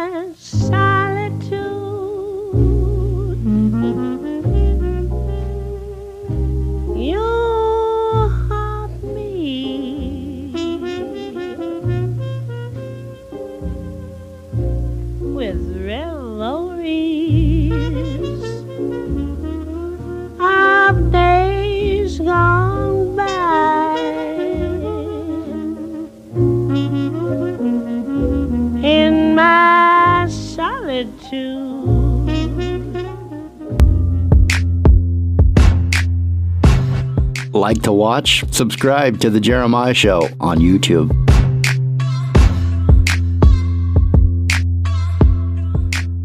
Like to watch? Subscribe to The Jeremiah Show on YouTube.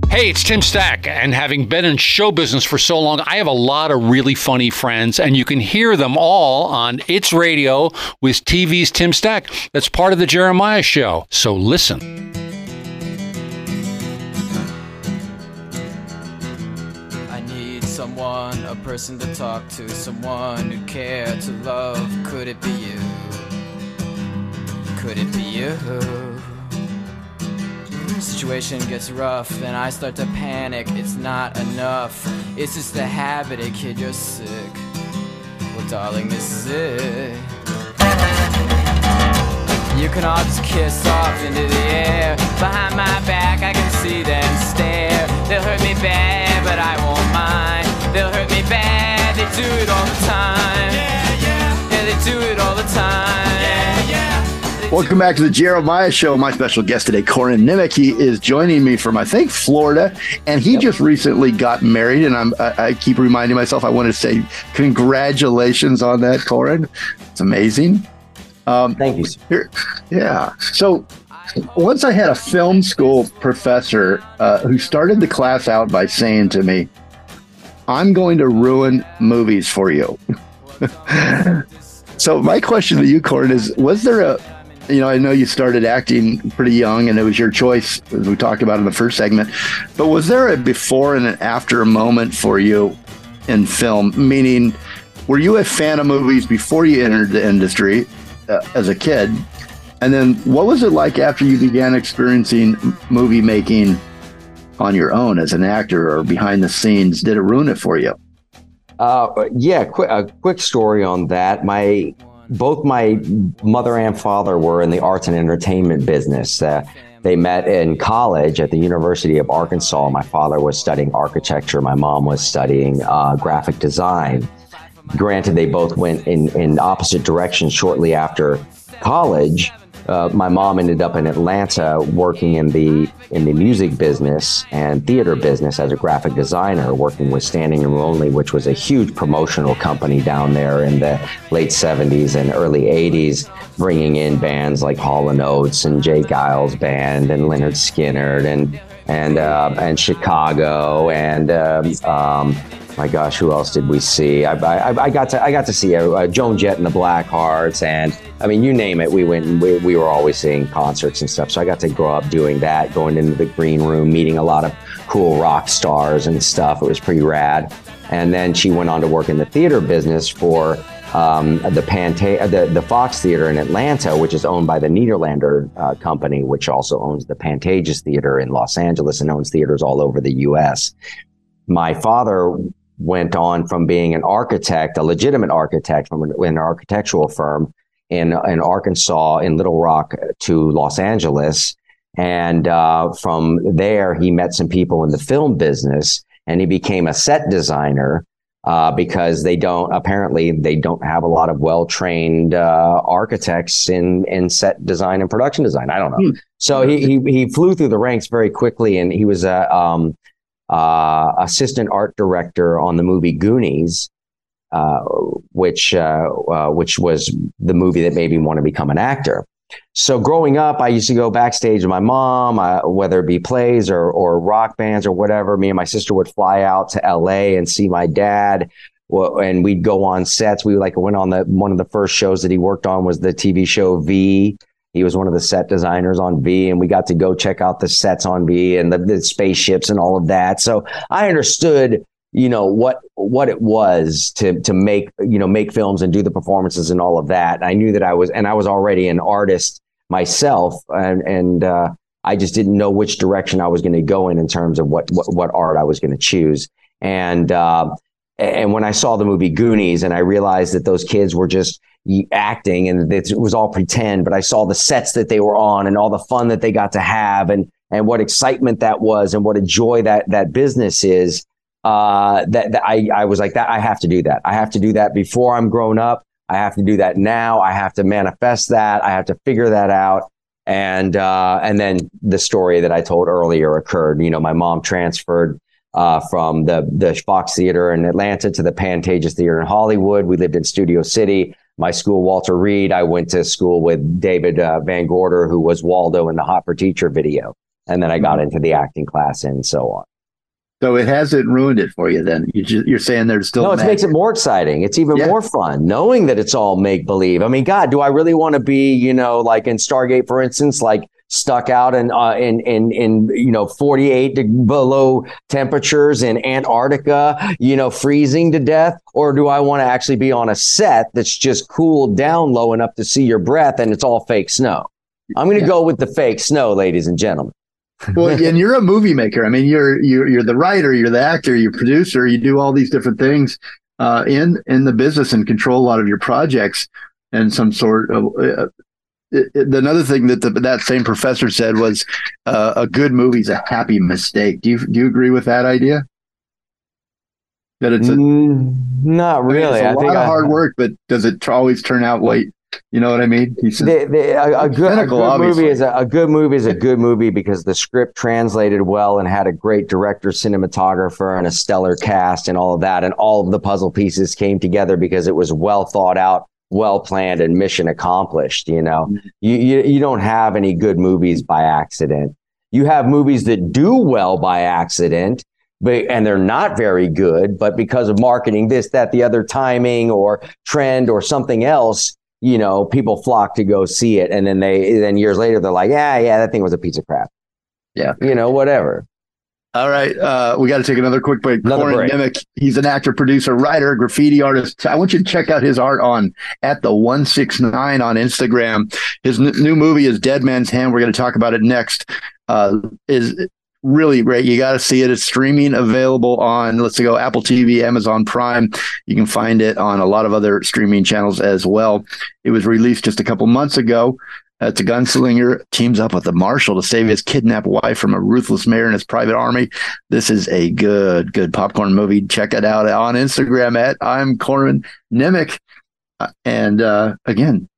Hey, it's Tim Stack, and having been in show business for so long, I have a lot of really funny friends, and you can hear them all on It's Radio with TV's Tim Stack. That's part of the Jeremiah Show. So listen. A person to talk to, someone who care to love. Could it be you? Could it be you? Situation gets rough and I start to panic. It's not enough. It's just a habit, hey kid, you're sick. Well, darling, this is it. You can all just kiss off into the air. Behind my back, I can see them stare. They'll hurt me bad, but I won't mind. They'll hurt me bad, they do it all the time. Yeah, yeah. Yeah, they do it all the time. Yeah, yeah. Welcome back to the Jeremiah Show. My special guest today, Corin Nemec, he is joining me from I think Florida, and he just recently got married. And I'm I, I keep reminding myself I want to say congratulations on that, Corin. It's amazing. Um, Thank you. sir. yeah. So once I had a film school professor uh, who started the class out by saying to me, "I'm going to ruin movies for you." <laughs> so my question to you, Corin, is: Was there a you know, I know you started acting pretty young and it was your choice, as we talked about in the first segment. But was there a before and an after moment for you in film? Meaning, were you a fan of movies before you entered the industry uh, as a kid? And then what was it like after you began experiencing movie making on your own as an actor or behind the scenes? Did it ruin it for you? Uh, yeah, a quick story on that. My both my mother and father were in the arts and entertainment business. Uh, they met in college at the University of Arkansas. My father was studying architecture. My mom was studying uh, graphic design. Granted, they both went in, in opposite directions shortly after college. Uh, my mom ended up in Atlanta working in the in the music business and theater business as a graphic designer, working with Standing Room Only, which was a huge promotional company down there in the late '70s and early '80s, bringing in bands like Hall and Oates and J. Geils Band and Lynyrd Skynyrd and and uh, and Chicago and um, um, my gosh, who else did we see? I, I, I got to I got to see uh, Joan Jett and the Blackhearts, and I mean, you name it. We went. and We, we were always seeing concerts and stuff. So I got to grow up doing that, going into the green room, meeting a lot of cool rock stars and stuff. It was pretty rad. And then she went on to work in the theater business for um, the Panta- the the Fox Theater in Atlanta, which is owned by the Nederlander uh, company, which also owns the Pantages Theater in Los Angeles and owns theaters all over the U.S. My father went on from being an architect, a legitimate architect from an, an architectural firm in in Arkansas, in Little Rock, to Los Angeles, and uh, from there he met some people in the film business, and he became a set designer uh, because they don't apparently they don't have a lot of well trained uh, architects in in set design and production design. I don't know. Hmm. So he, he he flew through the ranks very quickly, and he was a um, uh, assistant art director on the movie Goonies, uh, which uh, uh, which was the movie that made me want to become an actor. So growing up, I used to go backstage with my mom, uh, whether it be plays or or rock bands or whatever. Me and my sister would fly out to L.A. and see my dad. And we'd go on sets. We like went on the one of the first shows that he worked on was the TV show V. He was one of the set designers on V, and we got to go check out the sets on V and the, the spaceships and all of that. So I understood, you know, what what it was to to make you know make films and do the performances and all of that. I knew that I was, and I was already an artist myself, and and uh, I just didn't know which direction I was going to go in in terms of what what, what art I was going to choose. And uh, and when I saw the movie Goonies, and I realized that those kids were just acting and it was all pretend, but I saw the sets that they were on and all the fun that they got to have and and what excitement that was and what a joy that that business is. Uh, that, that I I was like that I have to do that. I have to do that before I'm grown up. I have to do that now. I have to manifest that. I have to figure that out. And uh, and then the story that I told earlier occurred. You know, my mom transferred uh, from the the Fox Theater in Atlanta to the Pantages Theater in Hollywood. We lived in Studio City. My school, Walter Reed. I went to school with David uh, Van Gorder, who was Waldo in the Hot for Teacher video, and then I got into the acting class and so on. So it hasn't ruined it for you then. You just, you're saying there's still No, it magic. makes it more exciting. It's even Yeah. more fun knowing that it's all make believe. I mean, God, do I really want to be, you know, like in Stargate, for instance, like stuck out in uh, in in in you know 48 to below temperatures in Antarctica, you know, freezing to death, or do I want to actually be on a set that's just cooled down low enough to see your breath and it's all fake snow? I'm going to Yeah. go with the fake snow, ladies and gentlemen. well, <laughs> and you're a movie maker. I mean, you're you're you're the writer, you're the actor, you're producer, you do all these different things uh, in in the business and control a lot of your projects and some sort of. Uh, it, it- another thing that the, that same professor said was uh, a good movie is a happy mistake. Do you do you agree with that idea? That it's a, Mm, not I mean, really. it's a I lot of I- hard work, but does it always turn out what You know what I mean? The, the, a, a good, a good movie is a, a good movie is a good movie because the script translated well and had a great director, cinematographer, and a stellar cast and all of that, and all of the puzzle pieces came together because it was well thought out, well planned, and mission accomplished. You know, Mm-hmm. you, you you don't have any good movies by accident. You have movies that do well by accident, but and they're not very good, but because of marketing, this, that, the other, timing or trend or something else, you know, people flock to go see it, and then they then years later they're like, yeah, yeah, that thing was a piece of crap. Yeah. you know, whatever. All right, uh, we got to take another quick break. Another Corin break. He's an actor, producer, writer, graffiti artist. I want you to check out his art on at the one six nine on Instagram. His n- new movie is Dead Man's Hand. We're going to talk about it next. Uh, is really great. You got to see it. It's streaming available on let's go Apple TV, Amazon Prime. You can find it on a lot of other streaming channels as well. It was released just a couple months ago. Uh, It's a gunslinger teams up with a marshal to save his kidnapped wife from a ruthless mayor and his private army. This is a good, good popcorn movie. Check it out on Instagram at I'm Corin Nemec. Uh, And uh, again,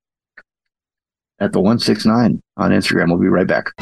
at the 169 on Instagram. We'll be right back.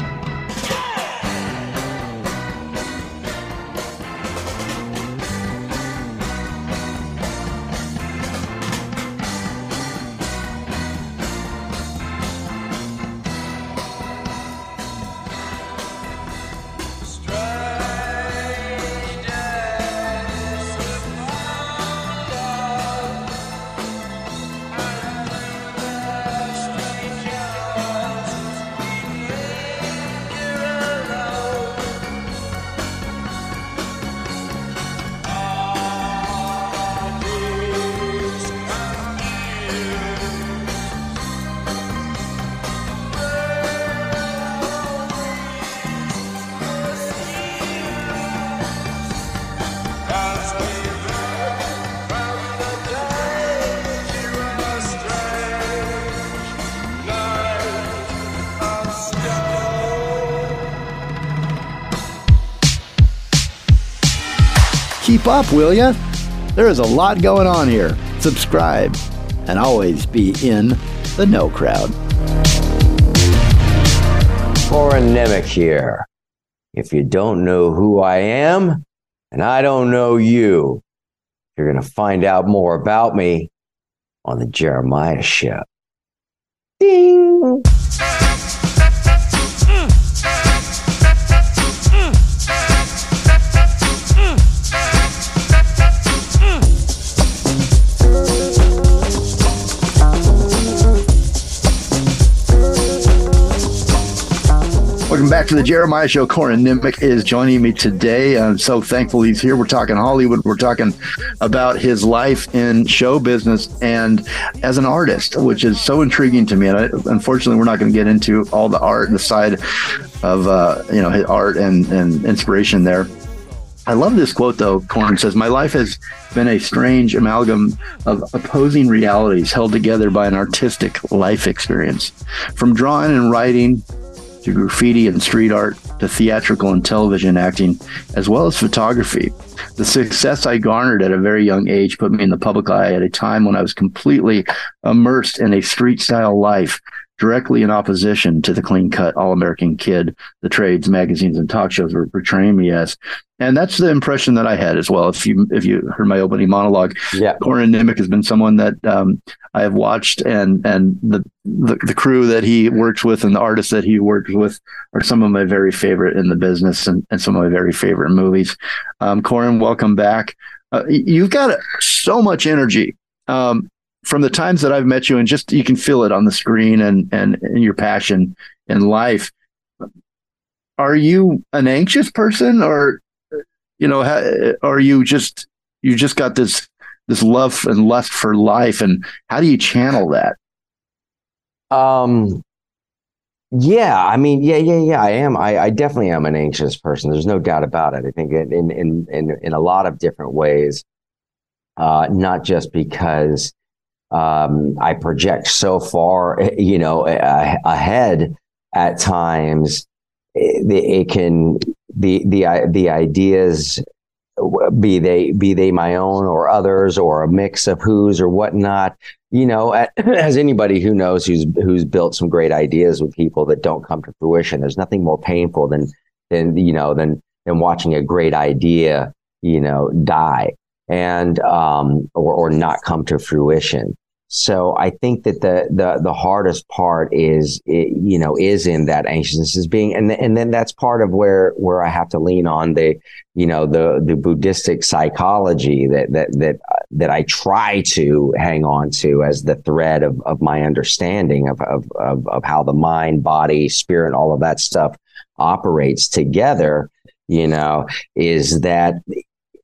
Keep up, will ya? There is a lot going on here. Subscribe and always be in the no crowd. Nemec here. If you don't know who I am, and I don't know you, you're going to find out more about me on the Jeremiah Show. Ding! Back to the Jeremiah Show. Corin Nemec is joining me today. I'm so thankful he's here. We're talking Hollywood. We're talking about his life in show business and as an artist, which is so intriguing to me. And I, unfortunately, we're not going to get into all the art, and the side of uh, you know his art and and inspiration there. I love this quote though. Corin says, "My life has been a strange amalgam of opposing realities held together by an artistic life experience, from drawing and writing." To graffiti and street art to theatrical and television acting, as well as photography. The success I garnered at a very young age put me in the public eye at a time when I was completely immersed in a street style life, directly in opposition to the clean cut all American kid the trades, magazines, and talk shows were portraying me as. And that's the impression that I had as well. If you if you heard my opening monologue, Yeah. Corin Nemec has been someone that um, I have watched, and and the, the the crew that he works with and the artists that he works with are some of my very favorite in the business and, and some of my very favorite movies. Um, Corin, welcome back. Uh, you've got so much energy um, from the times that I've met you, and just you can feel it on the screen and and, and your passion in life. Are you an anxious person, or you know, ha- are you just you just got this this love and lust for life, and how do you channel that? Um, yeah, I mean, yeah, yeah, yeah. I am. I, I definitely am an anxious person. There's no doubt about it. I think in in in in, in a lot of different ways, uh, not just because um, I project so far, you know, a- ahead at times. It, it can the the the ideas be they be they my own or others or a mix of whose or whatnot. You know, <clears throat> as anybody who knows who's who's built some great ideas with people that don't come to fruition, there's nothing more painful than than you know than than watching a great idea you know die and um or or not come to fruition. So I think that the the the hardest part is it, you know is in that anxiousness is being and and then that's part of where where I have to lean on the you know the the Buddhistic psychology that that that that I try to hang on to as the thread of of my understanding of of of, of how the mind, body, spirit, all of that stuff operates together. You know, is that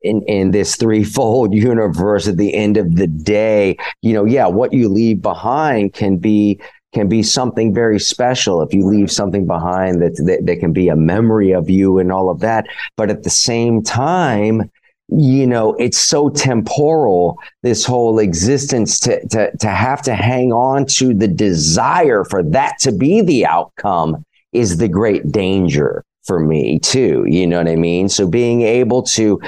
in, in this threefold universe at the end of the day, you know, yeah, what you leave behind can be can be something very special if you leave something behind that, that, that can be a memory of you and all of that. But at the same time, you know, it's so temporal, this whole existence to, to, to have to hang on to the desire for that to be the outcome is the great danger for me too. You know what I mean? So being able to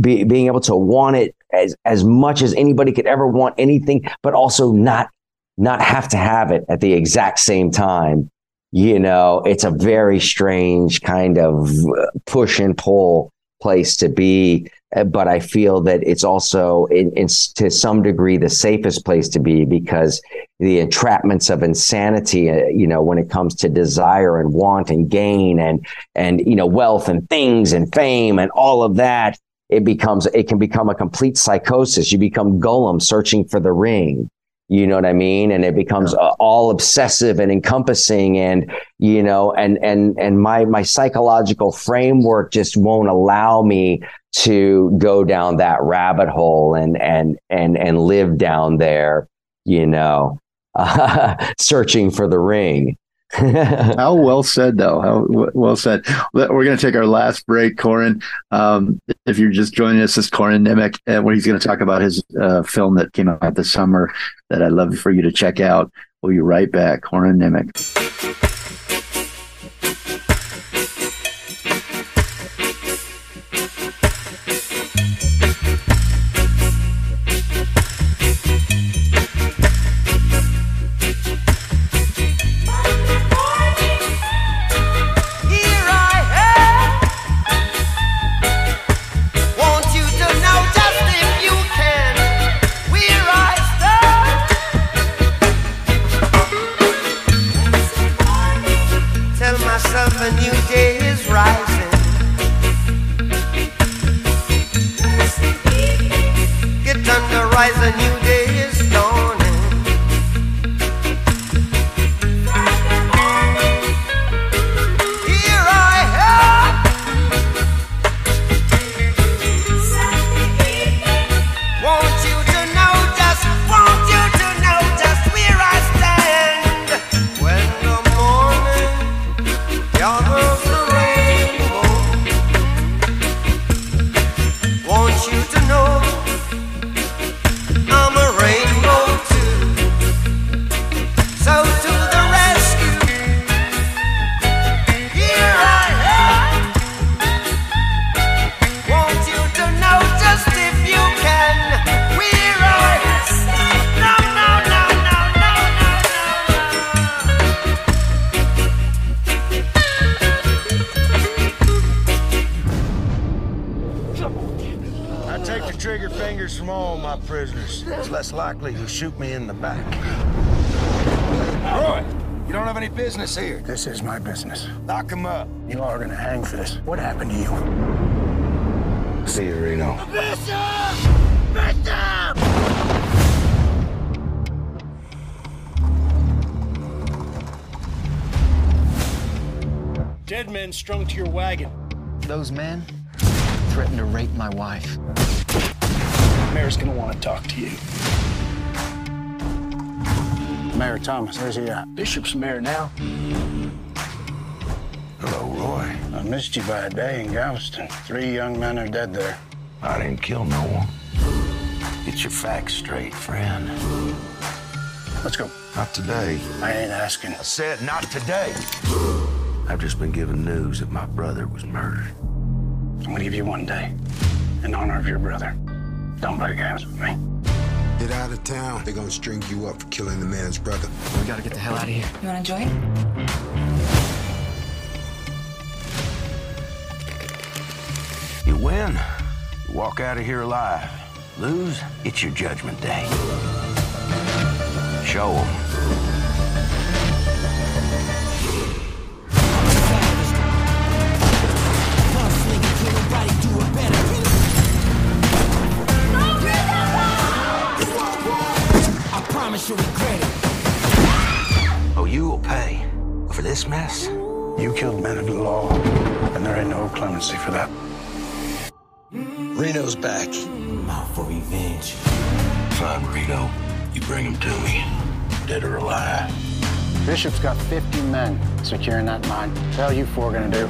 be being able to want it as as much as anybody could ever want anything, but also not not have to have it at the exact same time. You know, it's a very strange kind of push and pull place to be uh, but I feel that it's also, in, in, to some degree, the safest place to be because the entrapments of insanity, uh, you know, when it comes to desire and want and gain and and you know wealth and things and fame and all of that, it becomes it can become a complete psychosis. You become Gollum searching for the ring. You know what I mean? And it becomes uh, all obsessive and encompassing, and you know, and and and my my psychological framework just won't allow me to go down that rabbit hole and and and and live down there, you know, uh, <laughs> searching for the ring. <laughs> How well said, though. How well said. We're going to take our last break, Corin. Um, if you're just joining us, this is Corin Nemec, uh, where he's going to talk about his uh, film that came out this summer that I'd love for you to check out. We'll be right back. Corin Nemec. buys a new shoot me in the back. Roy, you don't have any business here. This is my business. Lock him up. You all are gonna hang for this. What happened to you? See you, Reno. Bishop! Bishop! Dead men strung to your wagon. Those men threatened to rape my wife. Mayor's gonna want to talk to you. Mayor Thomas, where's he at? Bishop's mayor now. Hello, Roy. I missed you by a day in Galveston. Three young men are dead there. I didn't kill no one. Get your facts straight, friend. Let's go. Not today. I ain't asking. I said not today. I've just been given news that my brother was murdered. I'm gonna give you one day. in honor of your brother. Don't play games with me. Get out of town. They're gonna string you up for killing the man's brother. We gotta get the hell out of here. You wanna join? You win, you walk out of here alive. Lose, it's your judgment day. Show 'em. You killed men of the law, and there ain't no clemency for that. Reno's back. I'm out for revenge. Find Reno. You bring him to me, dead or alive. Bishop's got 50 men securing that mine. What the hell you four gonna do?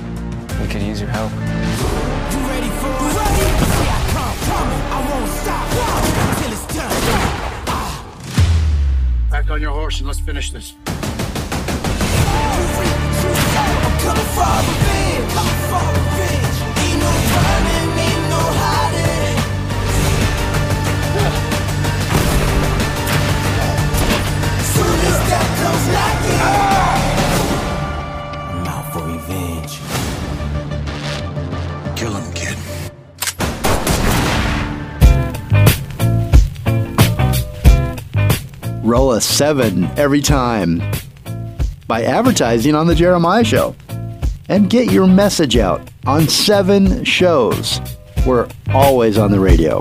We could use your help. You ready for it? Ready? See, I come coming. I won't stop till it's done. Back on your horse and let's finish this. Coming for revenge. Coming for revenge. Ain't no running, ain't no hiding. Soon as that comes knocking, I'm out for revenge. Kill him, kid. Roll a seven every time by advertising on The Jeremiah Show. And get your message out on seven shows. We're always on the radio.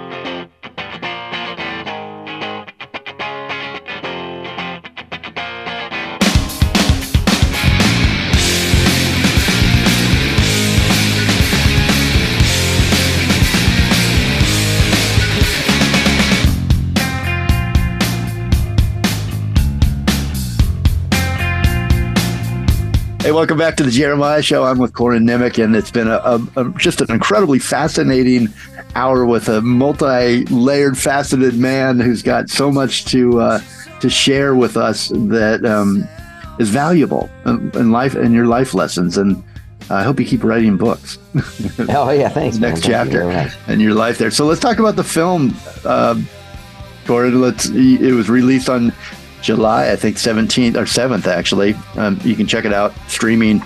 Hey, welcome back to the Jeremiah Show. I'm with Corin Nemec, and it's been a, a, a just an incredibly fascinating hour with a multi-layered, faceted man who's got so much to uh, to share with us that um, is valuable in, life and your life lessons. And I hope you keep writing books. <laughs> Oh yeah, thanks. man. Next Thank you chapter in your life there. So let's talk about the film. Uh, Corin, let's. It was released on July, I think, 17th or 7th, actually. Um, you can check it out streaming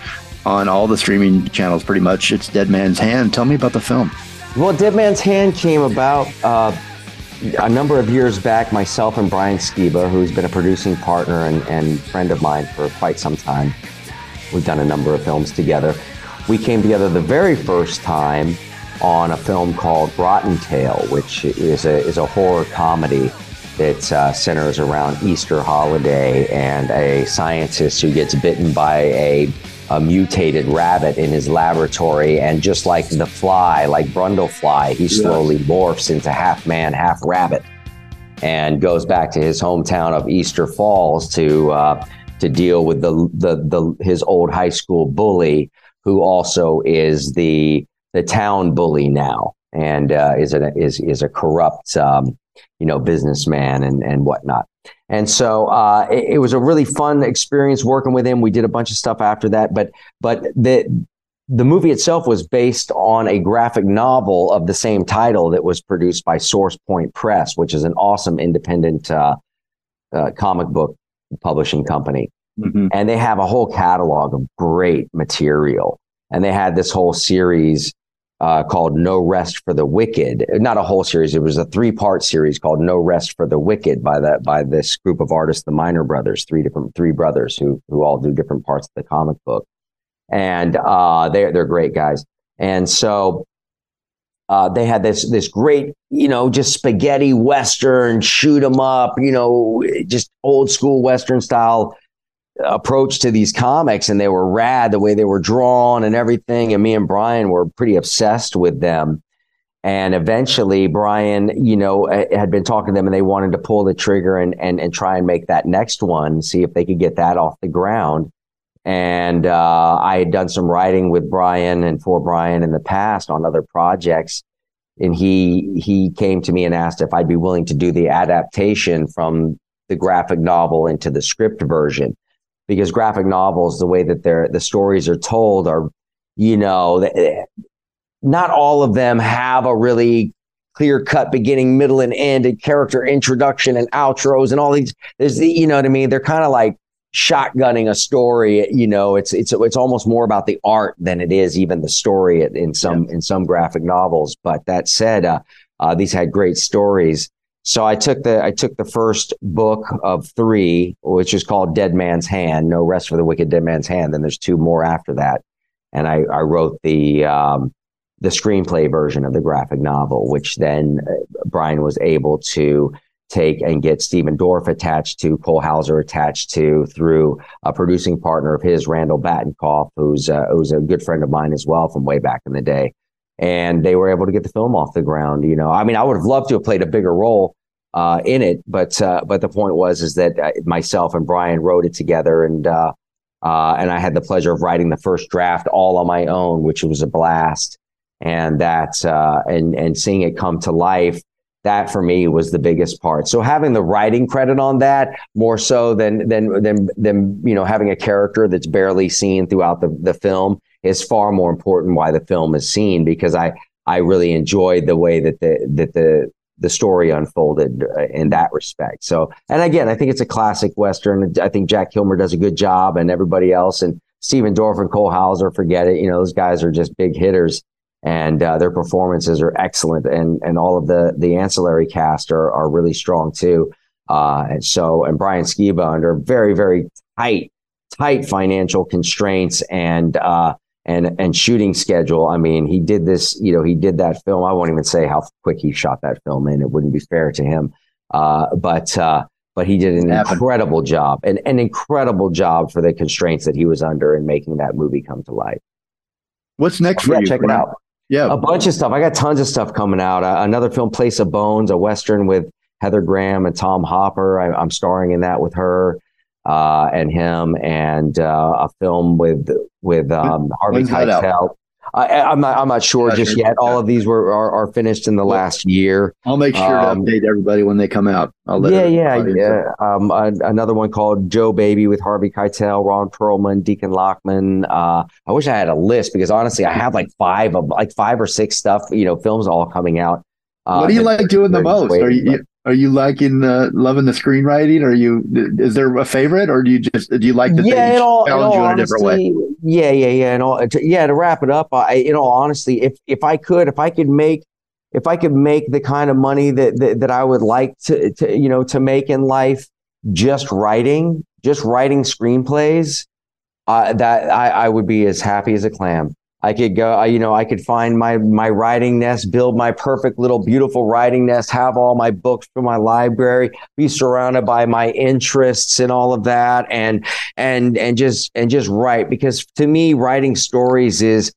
on all the streaming channels pretty much. It's Dead Man's Hand. Tell me about the film. Well, Dead Man's Hand came about uh, a number of years back. Myself and Brian Skiba, who's been a producing partner and, and friend of mine for quite some time, we've done a number of films together. We came together the very first time on a film called Rottentail, which is a, is a horror comedy that uh, centers around Easter holiday and a scientist who gets bitten by a, a mutated rabbit in his laboratory. And just like the fly, like Brundlefly, he slowly morphs into half man, half rabbit and goes back to his hometown of Easter Falls to uh, to deal with the, the the his old high school bully, who also is the the town bully now, and uh, is a is is a corrupt um, you know businessman and and whatnot. And so uh, it, it was a really fun experience working with him. We did a bunch of stuff after that, but but the the movie itself was based on a graphic novel of the same title that was produced by Source Point Press, which is an awesome independent uh, uh, comic book publishing company. Mm-hmm. And they have a whole catalog of great material. And they had this whole series uh, called No Rest for the Wicked. Not a whole series; it was a three-part series called No Rest for the Wicked by that by this group of artists, the Minor Brothers, three different three brothers who who all do different parts of the comic book and uh, they're they're great guys. And so uh, they had this this great, you know, just spaghetti western, shoot 'em up, you know, just old school western style approach to these comics and they were rad the way they were drawn and everything. And me and Brian were pretty obsessed with them. And eventually, Brian, you know, had been talking to them, and they wanted to pull the trigger and and and try and make that next one, see if they could get that off the ground. And uh, I had done some writing with Brian and for Brian in the past on other projects, and he he came to me and asked if I'd be willing to do the adaptation from the graphic novel into the script version, because graphic novels, the way that they're the stories are told, are you know not all of them have a really clear cut beginning, middle, and end, and character introduction and outros and all these. There's the, you know what I mean? They're kind of like shotgunning a story. You know, it's it's it's almost more about the art than it is even the story in some yeah. in some graphic novels. But that said, uh, uh, these had great stories. So I took the I took the first book of three, which is called Dead Man's Hand. No rest for the wicked, Dead Man's Hand. Then there's two more after that, and I I wrote the um, the screenplay version of the graphic novel, which then uh, Brian was able to take and get Stephen Dorff attached to, Cole Hauser attached to through a producing partner of his, Randall Batinkoff, who's uh, who's a good friend of mine as well from way back in the day. And they were able to get the film off the ground. You know, I mean, I would have loved to have played a bigger role uh, in it, but uh, but the point was is that uh, myself and Brian wrote it together, and uh, uh, and I had the pleasure of writing the first draft all on my own, which was a blast and that uh, and and seeing it come to life that for me was the biggest part so having the writing credit on that more so than than than than you know having a character that's barely seen throughout the, the film is far more important why the film is seen because i i really enjoyed the way that the that the the story unfolded uh, in that respect so and again i think it's a classic western i think jack kilmer does a good job and everybody else and Stephen Dorff and Cole Hauser, forget it. You know, those guys are just big hitters and uh, their performances are excellent, and and all of the the ancillary cast are are really strong too. Uh, and so, and Brian Skiba under very very tight tight financial constraints and uh, and and shooting schedule. I mean, he did this. You know, he did that film. I won't even say how quick he shot that film in. It wouldn't be fair to him. Uh, but uh, but he did an incredible job, an, an incredible job for the constraints that he was under in making that movie come to life. What's next for you? Check it out. Yeah, a bunch of stuff. I got tons of stuff coming out. Uh, another film, Place of Bones, a western with Heather Graham and Tom Hopper. I, am starring in that with her uh, and him, and uh, a film with with um, Harvey Keitel. I, am not. I'm not sure just sure. yet. All of these were are, are finished in the last year. I'll make sure um, to update everybody when they come out. yeah, yeah, yeah. Um, another one called Joe Baby with Harvey Keitel, Ron Perlman, Deacon Lockman. Uh, I wish I had a list because honestly, I have like five of like five or six stuff. You know, films all coming out. Uh, what do you like doing the most? Waiting, are you, are you liking the loving the screenwriting? Are you is there a favorite, or do you just do you like the yeah, all, challenge you in a different way? Yeah, yeah, yeah. And all, to, yeah, to wrap it up, I, in all honesty, if if I could, if I could make if I could make the kind of money that that, that I would like to, to you know to make in life, just writing, just writing screenplays, uh, that I, I would be as happy as a clam. I could go, you know, I could find my my writing nest, build my perfect little beautiful writing nest, have all my books from my library, be surrounded by my interests and all of that, and and and just and just write. Because to me, writing stories is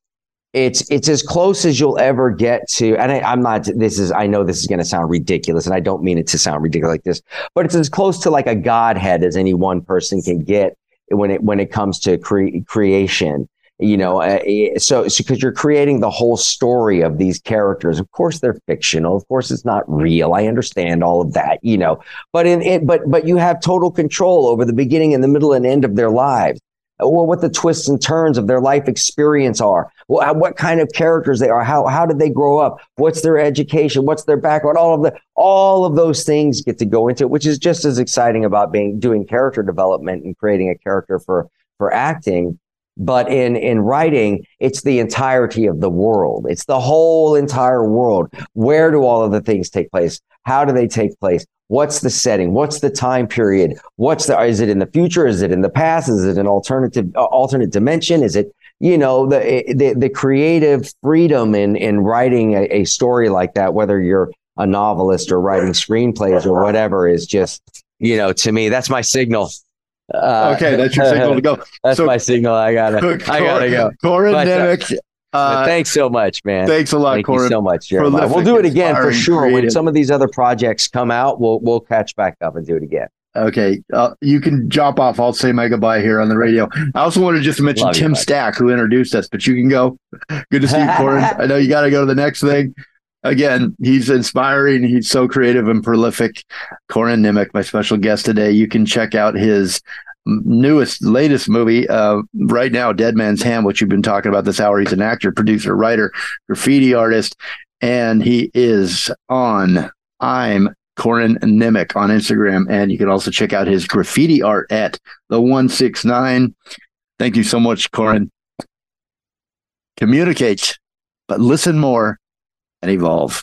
it's it's as close as you'll ever get to and I, i'm not this is i know this is going to sound ridiculous and i don't mean it to sound ridiculous like this but it's as close to like a godhead as any one person can get when it when it comes to cre- creation you know uh, so because you're creating the whole story of these characters. Of course they're fictional. Of course it's not real. I understand all of that you know. But in it but but you have total control over the beginning and the middle and end of their lives. Well, what the twists and turns of their life experience are, well, what kind of characters they are, how how did they grow up, what's their education, what's their background, all of the all of those things get to go into it, which is just as exciting about being doing character development and creating a character for for acting but in, in writing, it's the entirety of the world. It's the whole entire world. Where do all of the things take place? How do they take place? What's the setting? What's the time period? What's the, is it in the future? Is it in the past? Is it an alternative, uh, alternate dimension? Is it, you know, the, the, the creative freedom in, in writing a, a story like that, whether you're a novelist or writing screenplays or whatever is just, you know, to me, that's my signal Uh, Okay, that's your signal to go. <laughs> That's So- my signal. I gotta, I <laughs> gotta go. Corin uh, Nemec. Uh, thanks so much, man. thanks a lot, Thank Corin. you so much, Jeremiah. We'll do it again for sure. When some of these other projects come out, we'll we'll catch back up and do it again. Okay, uh, you can drop off. I'll say my goodbye here on the radio. I also wanted to just mention Love Tim bud. Stack, who introduced us, but you can go. Good to see you, Corin. <laughs> I know you got to go to the next thing. Again, he's inspiring. He's so creative and prolific. Corin Nemec, my special guest today. You can check out his newest, latest movie uh, right now, Dead Man's Hand, which you've been talking about this hour. He's an actor, producer, writer, graffiti artist, and he is on I'm Corin Nemec on Instagram. And you can also check out his graffiti art at the 169. Thank you so much, Corin. Communicate, but listen more and evolve.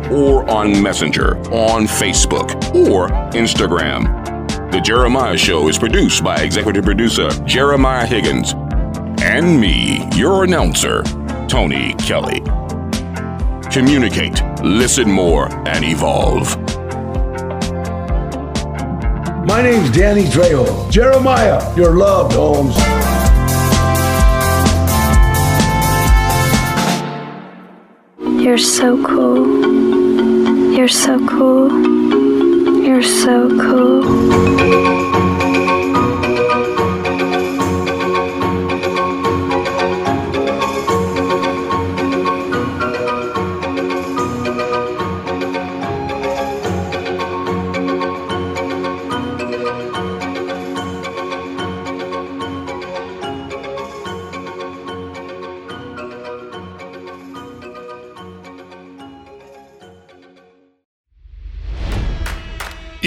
or on Messenger, on Facebook, or Instagram. The Jeremiah Show is produced by executive producer Jeremiah Higgins and me, your announcer, Tony Kelly. Communicate, listen more, and evolve. My name's Danny Trejo. Jeremiah, you're loved, Holmes. You're so cool. You're so cool. You're so cool.